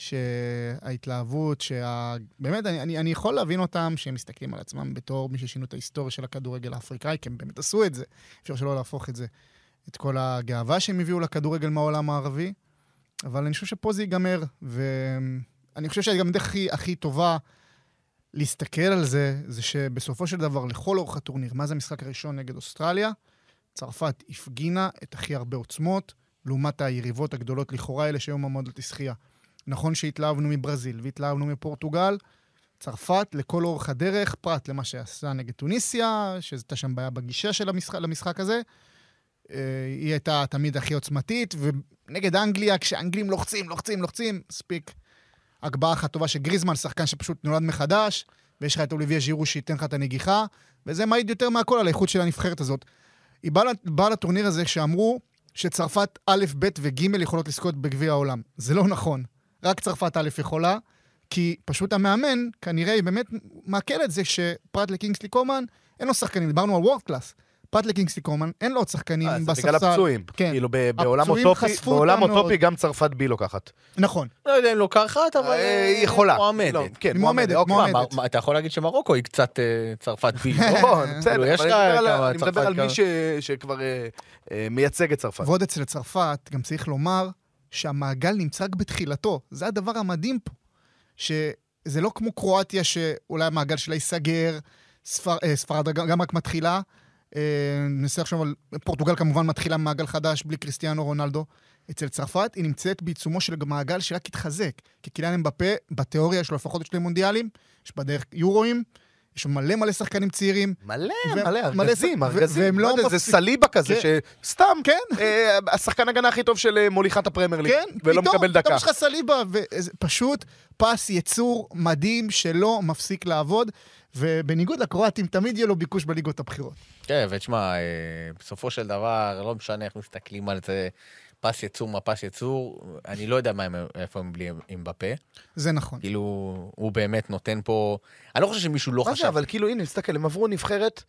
שההתלהבות, שה... באמת, אני, אני, אני יכול להבין אותם שהם מסתכלים על עצמם בתור מי ששינו את ההיסטוריה של הכדורגל האפריקאי, כי הם באמת עשו את זה. אפשר שלא להפוך את זה, את כל הגאווה שהם הביאו לכדורגל מהעולם הערבי, אבל אני חושב שפה זה ייגמר, ואני חושב שגם הדרך הכי, הכי טובה להסתכל על זה, זה שבסופו של דבר, לכל אורך הטורניר, מה זה המשחק הראשון נגד אוסטרליה? צרפת הפגינה את הכי הרבה עוצמות, לעומת היריבות הגדולות לכאורה האלה שהיו מעמדות לשחייה. נכון שהתלהבנו מברזיל והתלהבנו מפורטוגל, צרפת לכל אורך הדרך, פרט למה שעשה נגד טוניסיה, שהייתה שם בעיה בגישה של המשחק, למשחק הזה, אה, היא הייתה תמיד הכי עוצמתית, ונגד אנגליה, כשאנגלים לוחצים, לוחצים, לוחצים, מספיק הגבהה אחת טובה של גריזמן, שחקן שפשוט נולד מחדש, ויש לך את אוליביה ז'ירו שייתן לך את הנגיחה, וזה מעיד יותר מהכל על האיכות של הנבחרת הזאת. היא באה, באה לטורניר הזה שאמרו שצרפת א', ב' וג' יכולות לזכות בגביע העולם. זה לא נכון. רק צרפת א' יכולה, כי פשוט המאמן, כנראה היא באמת מעכל את זה שפרט לקינגסלי קומן, אין לו שחקנים, דיברנו על וורד קלאס. פרט לקינגסלי קומן, אין לו עוד שחקנים אה, זה בספסל. בגלל הפצועים. כן. כאילו בעולם אוטופי, בעולם אוטופי. גם צרפת בי לוקחת. נכון. לא יודע אם לא קרחת, אבל... אה, היא יכולה. מועמדת. לא, כן, היא מועמדת, אוקיי. מועמדת. מה, אתה יכול להגיד שמרוקו היא קצת אה, צרפת בי. נכון, כאילו, בסדר, לך אני מדבר על- מי ש- שכבר אה, אה, מייצג את צרפת. ועוד אצל צרפת, גם צריך לומר שהמעגל נמצא רק בתחילתו. זה הדבר המדהים פה. שזה לא כמו קרואטיה, שאולי המעגל שלה ייסגר, ספר, אה, ספרד גם רק מתחילה. אה, ננסה לחשוב על... פורטוגל כמובן מתחילה מעגל חדש בלי קריסטיאנו רונלדו. אצל צרפת היא נמצאת בעיצומו של מעגל שרק התחזק. כי קיליאן אמבפה, בתיאוריה יש לו לפחות שני מונדיאלים, יש בדרך יורואים, יש מלא מלא שחקנים צעירים. מלא, ו- מלא, מלא ארגזים, ארגזים. והם לא יודע, זה מפסיק- סליבה כזה, כן. שסתם, כן. אה, השחקן הגנה הכי טוב של אה, מוליכת הפרמייר ליג, כן, ולא פתאום, מקבל דקה. פתאום יש לך סליבה, ופשוט פס יצור מדהים שלא מפסיק לעבוד, ובניגוד לקרואטים, תמיד יהיה לו ביקוש בליגות הבכירות. כן, ותשמע, אה, בסופו של דבר, לא משנה איך מסתכלים על זה, פס ייצור מה פס ייצור, אני לא יודע מה הם, איפה הם בלי אמבפה. זה נכון. כאילו, הוא באמת נותן פה... אני לא חושב שמישהו לא מה חשב... זה, אבל כאילו, הנה, תסתכל, הם עברו נבחרת,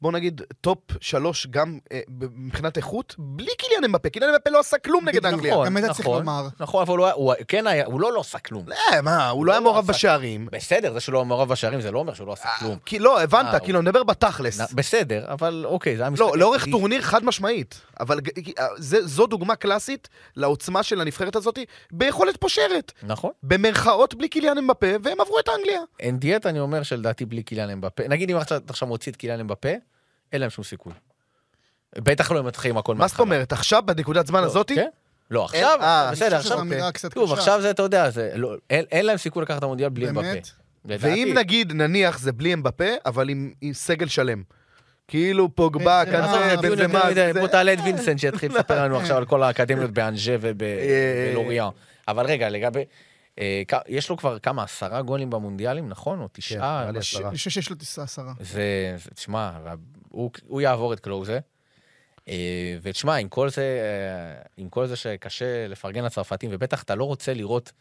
בוא נגיד, טופ שלוש גם אה, מבחינת איכות, בלי קיליאן אמבפה. קיליאן אמבפה לא עשה כלום נגד. אנגליה. נכון, גם את זה צריך נכון, לומר. נכון, אבל הוא, היה- הוא כן היה, הוא לא לא עשה כלום. אה, מה, הוא לא היה לא מעורב עשה- בשערים. בסדר, זה שלא מעורב בשערים זה לא אומר שהוא לא עשה כלום. כי לא, הבנת, אה, כאילו, אני מדבר בתכלס. בסדר, אבל אוקיי, זה היה משחק... לא, לאורך טורניר חד משמעית. אבל אה, זו דוגמה קלאסית לעוצמה של הנבחרת הזאת, ביכולת פושרת. נכון. במרכאות בלי קיליאן אמבפה, והם עברו את אנגליה. אין דיאט, אני אומר שלדעתי בלי קיליאן אמבפה. נגיד אם עכשיו מוציא את קיליאן אמבפה, אין להם שום סיכוי. בטח לא אם מתחילים הכל מה זאת אומרת, עכשיו, בנקודת זמן לא, הזאתי? כן? לא, עכשיו, אה, בסדר, עכשיו... שוב, קשה. עכשיו זה, אתה יודע, זה, לא, אין, להם סיכוי לקחת את המונדיאל בלי אמבפה. ואם נגיד, נניח זה בלי אמבפה, אבל עם סגל שלם. כאילו פוגבה, כזה, בנזמה, זה- בוא תעלה את וינסנט שיתחיל לספר לנו עכשיו על כל האקדמיות באנג'ה אה, ובלוריאן. אבל רגע, לגבי... אה, יש לו כבר כמה, עשרה גולים במונדיאלים, נכון? או תשעה? משהו. עשרה. אני חושב שיש לו טיסה עשרה. זה- תשמע, הוא, הוא יעבור את קלוזה. אה, ותשמע, עם כל זה, אה, עם כל זה שקשה לפרגן לצרפתים, ובטח אתה לא רוצה לראות,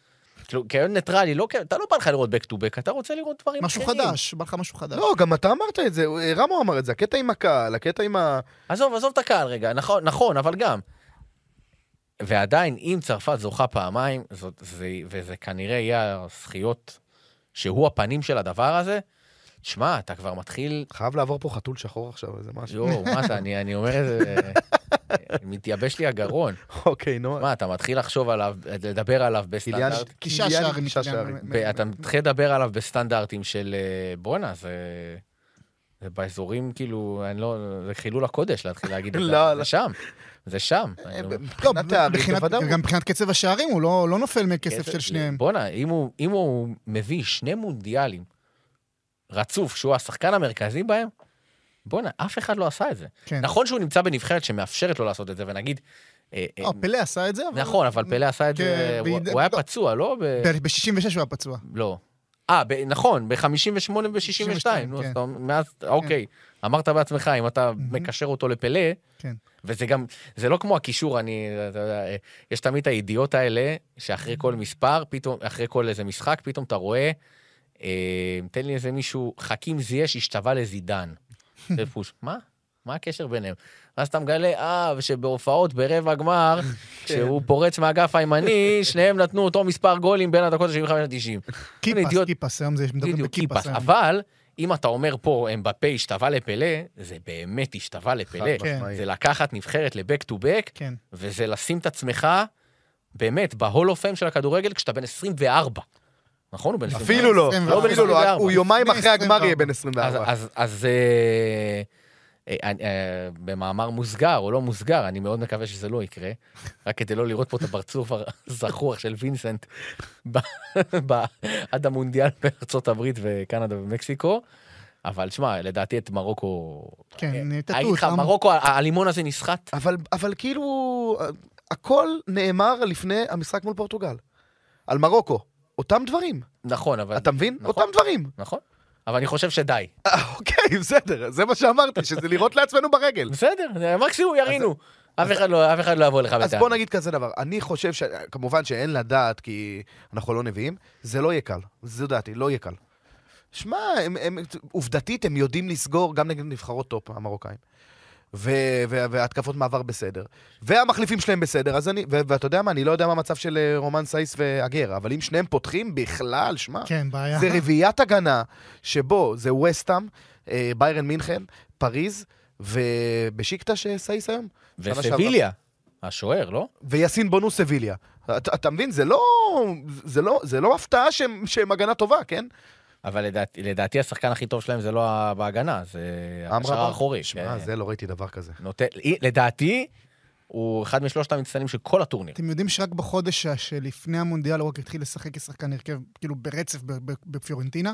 כאילו, כאוהד ניטרלי, לא, אתה לא בא לך לראות back to back, אתה רוצה לראות דברים משהו אחרים. חדש, בא לך משהו חדש. לא, גם אתה אמרת את זה, רמו אמר את זה, הקטע עם הקהל, הקטע עם ה... עזוב, עזוב את הקהל רגע, נכון, נכון, אבל גם. ועדיין, אם צרפת זוכה פעמיים, זאת, זה, וזה כנראה יהיה הזכיות שהוא הפנים של הדבר הזה, שמע, אתה כבר מתחיל חייב לעבור פה חתול שחור עכשיו, איזה משהו. יואו, מה זה, אני, אני אומר את זה, מתייבש לי הגרון. אוקיי, נו. מה, אתה מתחיל לחשוב עליו, לדבר עליו בסטנדרט, קיליאן, שערים. אתה מתחיל לדבר עליו בסטנדרטים של אה, בואנה, זה... זה באזורים, כאילו, אני לא... זה חילול הקודש להתחיל להגיד את זה. לא, זה לא. שם, זה שם. אה, לא- מבחינת בוודאות. גם מבחינת קצב השערים, הוא לא לא נופל מכסף של שניהם. בואנה, אם הוא מביא שני מונדיאלים רצוף, שהוא השחקן המרכזי בהם, בואנה, אף אחד לא עשה את זה. כן. נכון שהוא נמצא בנבחרת שמאפשרת לו לעשות את זה, ונגיד... לא, פלא עשה את זה, אבל... נכון, אבל פלא עשה את זה, כן, הוא- היה לא. פצוע, לא? ב- ב-66 הוא היה פצוע. לא. אה, נכון, ב-58 ו-62. 62, נו, כן. אז אתה- מאז, אוקיי, אמרת בעצמך, אם אתה מקשר אותו לפלא, כן. וזה גם, זה לא כמו הקישור, אני, אתה יודע, יש תמיד את הידיעות האלה, שאחרי כל מספר, פתאום, אחרי כל איזה משחק, פתאום אתה רואה, אה, תן לי איזה מישהו, חכים זייש השתווה לזידן. זה פוש, מה? מה הקשר ביניהם? ואז אתה מגלה, אה, ושבהופעות ברבע גמר, כשהוא פורץ מהאגף הימני, שניהם נתנו אותו מספר גולים בין הדקות ה-75 ל-90. קיפס. קיפס, היום זה מדברים בקיפס. אבל אם אתה אומר פה, אמבפה השתווה לפלא, זה באמת השתווה לפלא. זה לקחת נבחרת לבק טו בק, כן. וזה לשים את עצמך, באמת, בהול אוף פיים של הכדורגל כשאתה בן 24. נכון? הוא בן 24. אפילו לא, 24. אפילו לא, 24. הוא יומיים אחרי הגמר 24. יהיה בן אז, 24. אז, אה, אה, אה, במאמר מוסגר או לא מוסגר, אני מאוד מקווה שזה לא יקרה, רק כדי לא לראות פה את הפרצוף הזחוח של וינסנט ב- ב- עד המונדיאל בארצות הברית וקנדה ומקסיקו. אבל שמע, לדעתי את מרוקו... כן, תטוש, אגיד לך, מרוקו, הלימון הזה נסחט. אבל, אבל כאילו, הכל נאמר לפני המשחק מול פורטוגל. על מרוקו. אותם דברים. נכון, אבל... אתה מבין? נכון, אותם דברים. נכון. אבל אני חושב שדי. אה, אוקיי, בסדר, זה מה שאמרתי, שזה לירות לעצמנו ברגל. בסדר, מקסימום ירינו. אף אחד לא- אף אחד לא יבוא לך אז בטענה. בוא נגיד כזה דבר, אני חושב ש... כמובן שאין לדעת, כי אנחנו לא נביאים, זה לא יהיה קל. זו דעתי, לא יהיה קל. שמע, הם, הם, עובדתית הם יודעים לסגור גם נגד נבחרות טופ, המרוקאים. ו- ו- והתקפות מעבר בסדר. והמחליפים שלהם בסדר, אז אני... ו- ואתה יודע מה, אני לא יודע מה המצב של אה, רומן סאיס ואגרד, אבל אם שניהם פותחים, בכלל, שמע, כן, בעיה. זה רביעיית הגנה, שבו זה וסטאם, אה, ביירן מינכן, פריז, ובשיקטה שסייס היום. וסביליה, השוער, לא? ויאסין בונו סביליה. אתה, אתה מבין? זה לא, זה לא, זה לא הפתעה שהם, שהם הגנה טובה, כן? אבל לדעתי, לדעתי השחקן הכי טוב שלהם זה לא בהגנה, זה הקשר? האחורי. שמע, כן. זה לא ראיתי דבר כזה. נותן, לדעתי, הוא אחד משלושת המצטיינים של כל הטורניר. אתם יודעים שרק בחודש שלפני המונדיאל הוא רק התחיל לשחק כשחקן הרכב, כאילו ברצף ב- ב- בפיורנטינה.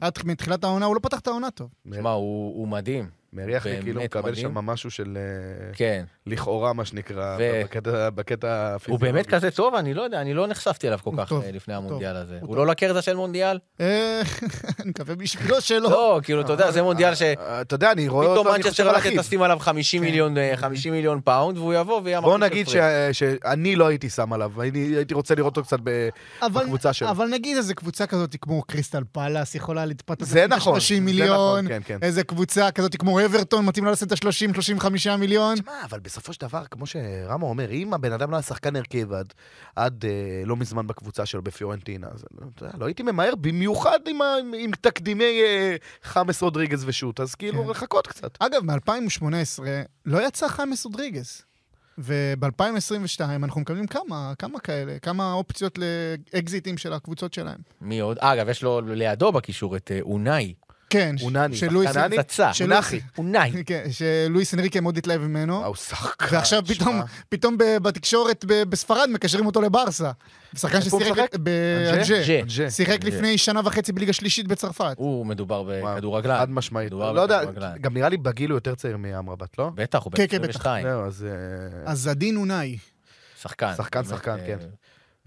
עד מתחילת העונה, הוא לא פתח את העונה טוב. תשמע, הוא, הוא מדהים. מריח לי כאילו מקבל. שם משהו של אה, כן. לכאורה, מה שנקרא, ו- בקטע- בקטע הוא הפיזיולוגי. באמת כזה טוב? אני לא יודע, אני לא נחשפתי אליו כל הוא כך טוב, אה, לפני הוא המונדיאל טוב, הזה. הוא הוא. לא לקרזה של מונדיאל? אה, אני מקווה בשבילו שלא. לא, כאילו, אתה יודע, זה מונדיאל ש... אה, אתה יודע, אני רואה פתאום אותו, אני חושב מנצ'סטר אחיו. תשים עליו 50 כן. מיליון, אה, 50 מיליון פאונד, והוא יבוא ויהיה בוא נגיד. שאני לא הייתי שם עליו, הייתי רוצה לראות אותו קצת ב- אבל- בקבוצה שלו. אבל נגיד איזה קבוצה כזאת כמו קריסטל פאלאס יכולה לצפות זה נכון, 30 זה מיליון, נכון, כן, כן. איזה קבוצה כזאת כמו אברטון מתאים לה לשים את ה-30-35 מיליון. תשמע, אבל בסופו של דבר, כמו שרמו אומר, אם הבן אדם לא היה שחקן הרכב עד, עד אה, לא מזמן בקבוצה שלו בפיורנטינה, אז אתה יודע, לא הייתי ממהר, במיוחד עם, ה- עם תקדימי אה, חמאס רודריגז ושות', אז כאילו כן. לחכות קצת. אגב, מ-2018 לא יצא חמאס רודריגז. וב-2022 אנחנו מקבלים כמה, כמה כאלה, כמה אופציות לאקזיטים של הקבוצות שלהם. מי עוד? אגב, יש לו לידו בקישור את אה, אונאי. כן, אונני, שלואיס... שחקן אני? פצצה. של אונחי. אונאי. כן, שלואיס אנריקה מאוד התלהב ממנו. אה, הוא שחקן. ועכשיו שמע. פתאום, פתאום ב- בתקשורת ב- בספרד מקשרים אותו לברסה. שחקן איפה הוא ששיחק משחק? באנג'ה. אנג'ה. אנג'ה. שיחק. לפני שנה וחצי בליגה שלישית בצרפת. הוא מדובר וואו, בכדורגלן. חד משמעית. מדובר לא יודע, בכדורגלן. גם נראה לי בגיל הוא יותר צעיר מאמרבת, לא? בטח, הוא כן, בן כן, בטח. 22. זהו, אז... אה, אז עדין אונאי. שחקן. שחקן, באמת, שחקן, אה, כן.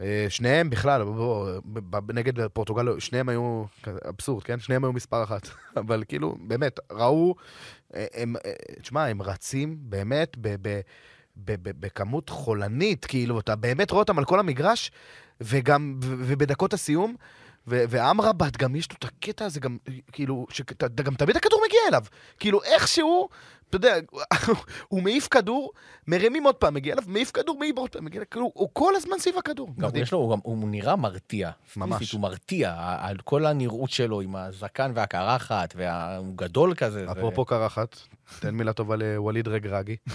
אה, שניהם בכלל, נגד פורטוגל, שניהם היו, אבסורד, כן? שניהם היו מספר אחת. אבל כאילו, באמת, ראו, אה, הם, אה, תשמע, הם רצים באמת בכמות חולנית, כאילו, אתה באמת רואה אותם על כל המגרש, וגם, ובדקות הסיום, ו- ואמרבת, גם יש לו את הקטע הזה, גם, כאילו, שגם תמיד הכדור מגיע אליו. כאילו, איכשהו, אתה יודע, הוא מעיף כדור, מרימים עוד פעם, מגיע אליו, מעיף כדור, מעיף עוד פעם, מגיע אליו, כאילו, הוא כל הזמן סביב הכדור. גם מדהים. יש לו, הוא, גם, הוא נראה מרתיע. ממש. פיזית הוא מרתיע, על כל הנראות שלו עם הזקן והקרחת, והוא גדול כזה. זה- אפרופו קרחת, תן מילה טובה לווליד רגרגי.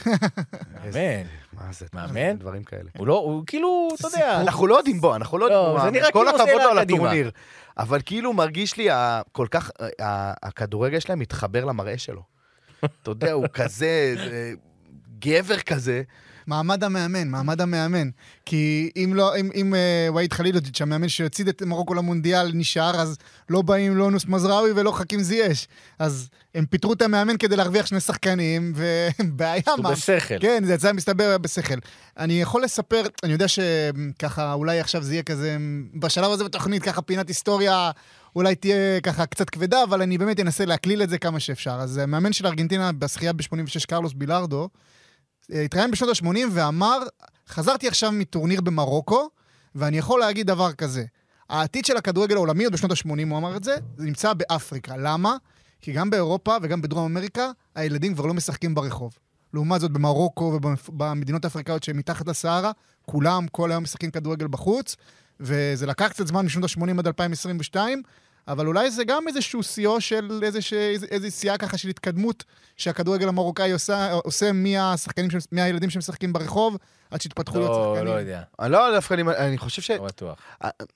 מאמן. מה זה? מאמן? דברים כאלה. הוא לא, הוא כאילו, אתה יודע, אנחנו לא יודעים בו, אנחנו לא לא, יודעים זה מה, נראה כל כאילו הכבוד זה לו על. הטורניר. אבל כאילו מרגיש לי כל כך, הכדורגל שלהם מתחבר למראה שלו. אתה יודע, הוא כזה, זה גבר כזה. מעמד המאמן, מעמד המאמן. כי אם לא, אם, אם uh, ואיד חלילודיץ', המאמן שהוציא את מרוקו למונדיאל, נשאר, אז לא באים לא נוס מזרעוי ולא חכים זייש. אז הם פיטרו את המאמן כדי להרוויח שני שחקנים, ובעיה מה... בשכל. כן, זה יצא מסתבר בשכל. אני יכול לספר, אני יודע שככה, אולי עכשיו זה יהיה כזה, בשלב הזה בתוכנית, ככה פינת היסטוריה, אולי תהיה ככה קצת כבדה, אבל אני באמת אנסה להקליל את זה כמה שאפשר. אז המאמן של ארגנטינה בשחייה ב-86, קרלוס בילארדו, אה, התראיין בשנות ה-80 ואמר, חזרתי עכשיו מטורניר במרוקו, ואני יכול להגיד דבר כזה, העתיד של הכדורגל העולמי, עוד בשנות ה-80 הוא אמר את זה, זה נמצא באפריקה. למה? כי גם באירופה וגם בדרום אמריקה, הילדים כבר לא משחקים ברחוב. לעומת זאת, במרוקו ובמדינות האפריקאיות שהן מתחת לסהרה, כולם כל היום משחקים כדורגל בחוץ, וזה לקח קצת זמן משנות ה-80 עד 2022, אבל אולי זה גם איזשהו שיאו של איזו שיאה ככה של התקדמות שהכדורגל המרוקאי עושה, עושה מהשחקנים, מהילדים שמשחקים ברחוב, עד שהתפתחו להיות לא, שחקנים. לא יודע, אני לא דווקא, אני- אני חושב ש... לא בטוח.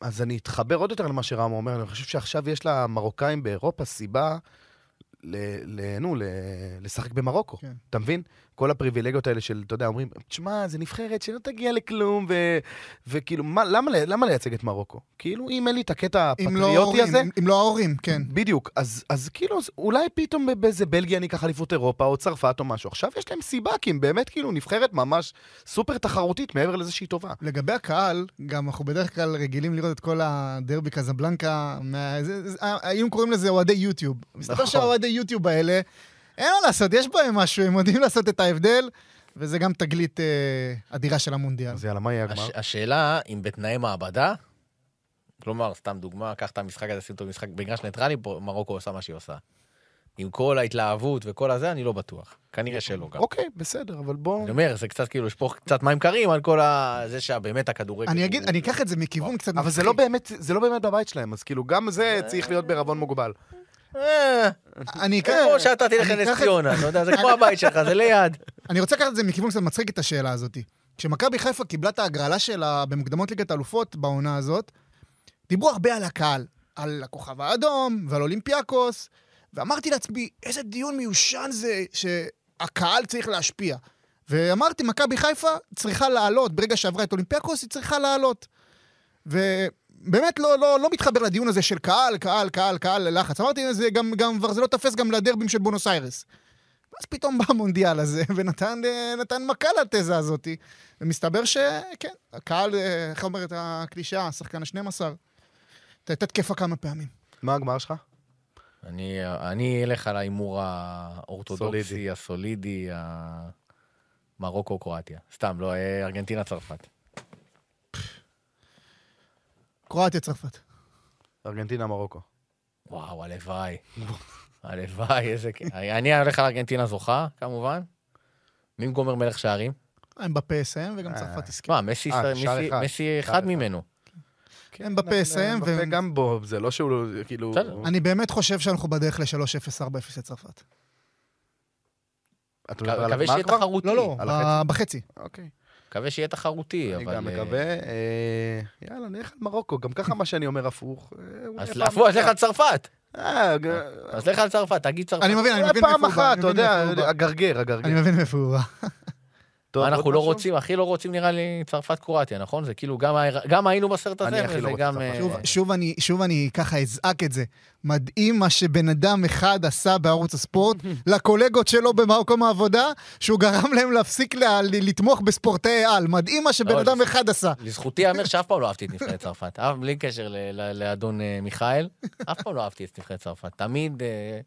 אז אני אתחבר עוד יותר למה שרמו אומר, אני חושב שעכשיו יש למרוקאים באירופה סיבה, ל, ל, נו, ל, לשחק במרוקו. כן. אתה מבין? כל הפריבילגיות האלה של, אתה יודע, אומרים, תשמע, זה נבחרת שלא תגיע לכלום, ו, וכאילו, מה, למה, למה לייצג את מרוקו? כאילו, אם אין לי את הקטע לא הפטריוטי ההורים, הזה, אם- אם לא ההורים, כן. בדיוק, אז, אז כאילו, אז אולי פתאום באיזה בלגיה אני אקח אליפות אירופה, או צרפת או משהו. עכשיו יש להם סיבה, כי הם באמת כאילו נבחרת ממש סופר תחרותית, מעבר לזה שהיא טובה. לגבי הקהל, גם אנחנו בדרך כלל רגילים לראות את כל הדרבי קזבלנקה, מה- זה- זה- היינו קוראים לזה אוהדי יוטיוב. מסתבר נכון. שהאוהדי יוטיוב האלה, אין מה לעשות, יש בהם משהו, הם יודעים לעשות את ההבדל, וזה גם תגלית אה, אדירה של המונדיאל. אז יאללה, מה יהיה הגמר? הש, השאלה, אם בתנאי מעבדה, כלומר, סתם דוגמה, קח את המשחק הזה, שים אותו במשחק במגרש ניטרלי, מרוקו עושה מה שהיא עושה. עם כל ההתלהבות וכל הזה, אני לא בטוח. כנראה שלא גם. אוקיי, בסדר, אבל בוא... אני אומר, זה קצת כאילו, פה קצת מים קרים על כל ה... זה שבאמת הכדורגל... אני אגיד, אני אקח את זה מכיוון קצת אבל זה לא באמת, זה לא באמת בבית שלהם, אז כאילו, גם זה צריך להיות בערבון מוגבל. אה, אני אקח... כמו שאתה תלך לנס ציונה, אתה יודע, זה כמו הבית שלך, זה ליד. אני רוצה לקחת את זה מכיוון קצת מצחיק את השאלה הזאת. כשמכבי חיפה קיבלה את ההגרלה שלה במוקדמות ליגת האלופות בעונה הזאת, דיברו הרבה על הקהל. על הכוכב האדום ועל אולימפיאקוס, ואמרתי לעצמי, איזה דיון מיושן זה שהקהל צריך להשפיע. ואמרתי, מכבי חיפה צריכה לעלות, ברגע שעברה את אולימפיאקוס, היא צריכה לעלות. ובאמת לא, לא, לא מתחבר לדיון הזה של קהל, קהל, קהל, קהל, לחץ. אמרתי, זה גם, גם, כבר זה לא תופס גם לדרבים של בונוס איירס. ואז פתאום בא המונדיאל הזה, ונתן אה, נתן מכה לתזה הזאת. ומסתבר שכן, הקהל, אה, איך אומרת הקלישאה, השחקן ה-12, הייתה תקפה כמה פעמים. מה הגמר שלך? אני, אני אלך על ההימור האורתודוקסי, סולידי. הסולידי, המרוקו-קרואטיה. סתם, לא, אה, ארגנטינה-צרפת. קרואטיה, צרפת. ארגנטינה, מרוקו. וואו, הלוואי. הלוואי, איזה... כיף. אני הולך על ארגנטינה זוכה, כמובן. מי גומר מלך שערים? אמבפה יסיים וגם אה. צרפת תזכה. מה, מסי אה, אחד. ממנו. אמבפה יסיים, אמבפה גם בו, זה לא שהוא לא, כאילו... אני באמת חושב שאנחנו בדרך ל-3-0-4-0 לצרפת. אתה מדבר על מקווה הגמר שיהיה כבר? תחרותי. לא, לא? בחצי. אוקיי. מקווה שיהיה תחרותי, אני אבל... גם אה, מקווה. אה, יאללה, נלך על מרוקו. גם ככה מה שאני אומר הפוך. אה, אז פעם לפו, אז לך אחת. על צרפת. אה, אז לך על צרפת, תגיד צרפת. אני מבין, אני מבין פעם מאיפה הוא בא, אחת, אני אתה יודע. הגרגר, הגרגר. אני מבין מאיפה הוא בא. טוב, מה, אנחנו לא משהו? רוצים, הכי לא רוצים נראה לי צרפת-קרואטיה, נכון? זה כאילו גם גם היינו בסרט הזה, לא וזה רוצה גם... צרפת. אה, שוב, שוב, אני, שוב אני ככה אזעק את זה. מדהים מה שבן אדם אחד עשה בערוץ הספורט לקולגות שלו במקום העבודה, שהוא גרם להם להפסיק לה, לתמוך בספורטאי על. מדהים מה שבן לא, אדם אחד עשה. לזכותי ייאמר שאף פעם לא אהבתי את נבחרת צרפת. אף- בלי קשר ל- ל- לאדון אה, מיכאל, אף פעם לא אהבתי את נבחרת צרפת. תמיד, אה,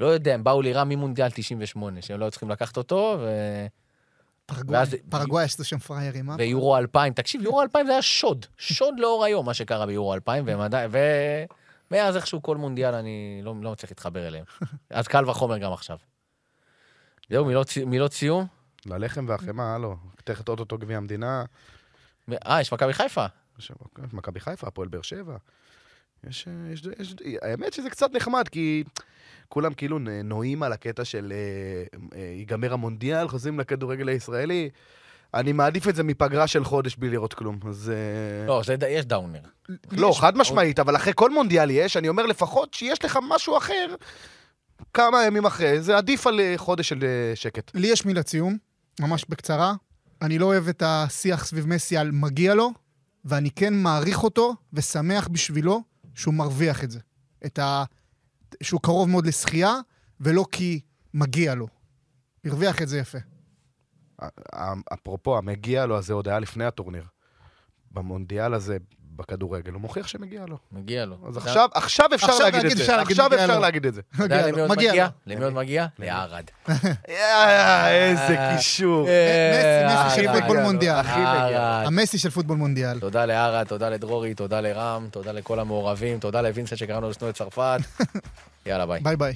לא יודע, הם באו לי רע ממונדיאל 98, שהם לא היו צריכים לקחת אותו, ו- פרגוואי, עשו שם פראיירים, אה? ויורו 2000. תקשיב, יורו 2000 זה היה שוד. שוד לאור היום, מה שקרה ביורו 2000, והם עדיין... ומאז איכשהו כל מונדיאל אני לא לא מצליח להתחבר אליהם. אז קל וחומר גם עכשיו. זהו, מילות מילות סיום? ללחם והחמאה, הלו. תכף אוטוטו גביע המדינה. אה, יש מכבי חיפה. יש מכבי חיפה, הפועל באר שבע. יש, אה, יש, יש, האמת שזה קצת נחמד, כי כולם כאילו נועים על הקטע של אה, אה, ייגמר המונדיאל, חוזרים לכדורגל הישראלי. אני מעדיף את זה מפגרה של חודש בלי לראות כלום. אז... לא, זה יש דאונר. לא, חד משמעית, אבל אחרי כל מונדיאל יש, אני אומר לפחות שיש לך משהו אחר כמה ימים אחרי, זה עדיף על חודש של שקט. לי יש מילת סיום, ממש בקצרה. אני לא אוהב את השיח סביב מסי על מגיע לו, ואני כן מעריך אותו ושמח בשבילו שהוא מרוויח את זה. את ה... שהוא קרוב מאוד לשחייה, ולא כי מגיע לו. הרוויח את זה יפה. אפרופו, המגיע לו, אז זה עוד היה לפני הטורניר. במונדיאל הזה, בכדורגל, הוא מוכיח שמגיע לו. מגיע לו. אז עכשיו, עכשיו אפשר עכשיו להגיד להגיד, את זה. להגיד, עכשיו מגיע אפשר לו. להגיד את זה. למי עוד מגיע מגיע? לו. למי עוד מגיע? לערד. אה, איזה קישור. מסי, מסי של. פוטבול מונדיאל. מגיע. המסי של פוטבול מונדיאל. תודה לערד, תודה לדרורי, תודה לרם, תודה לכל המעורבים, תודה לווינסנט שקראנו לשנוא את צרפת. יאללה, ביי. ביי ביי.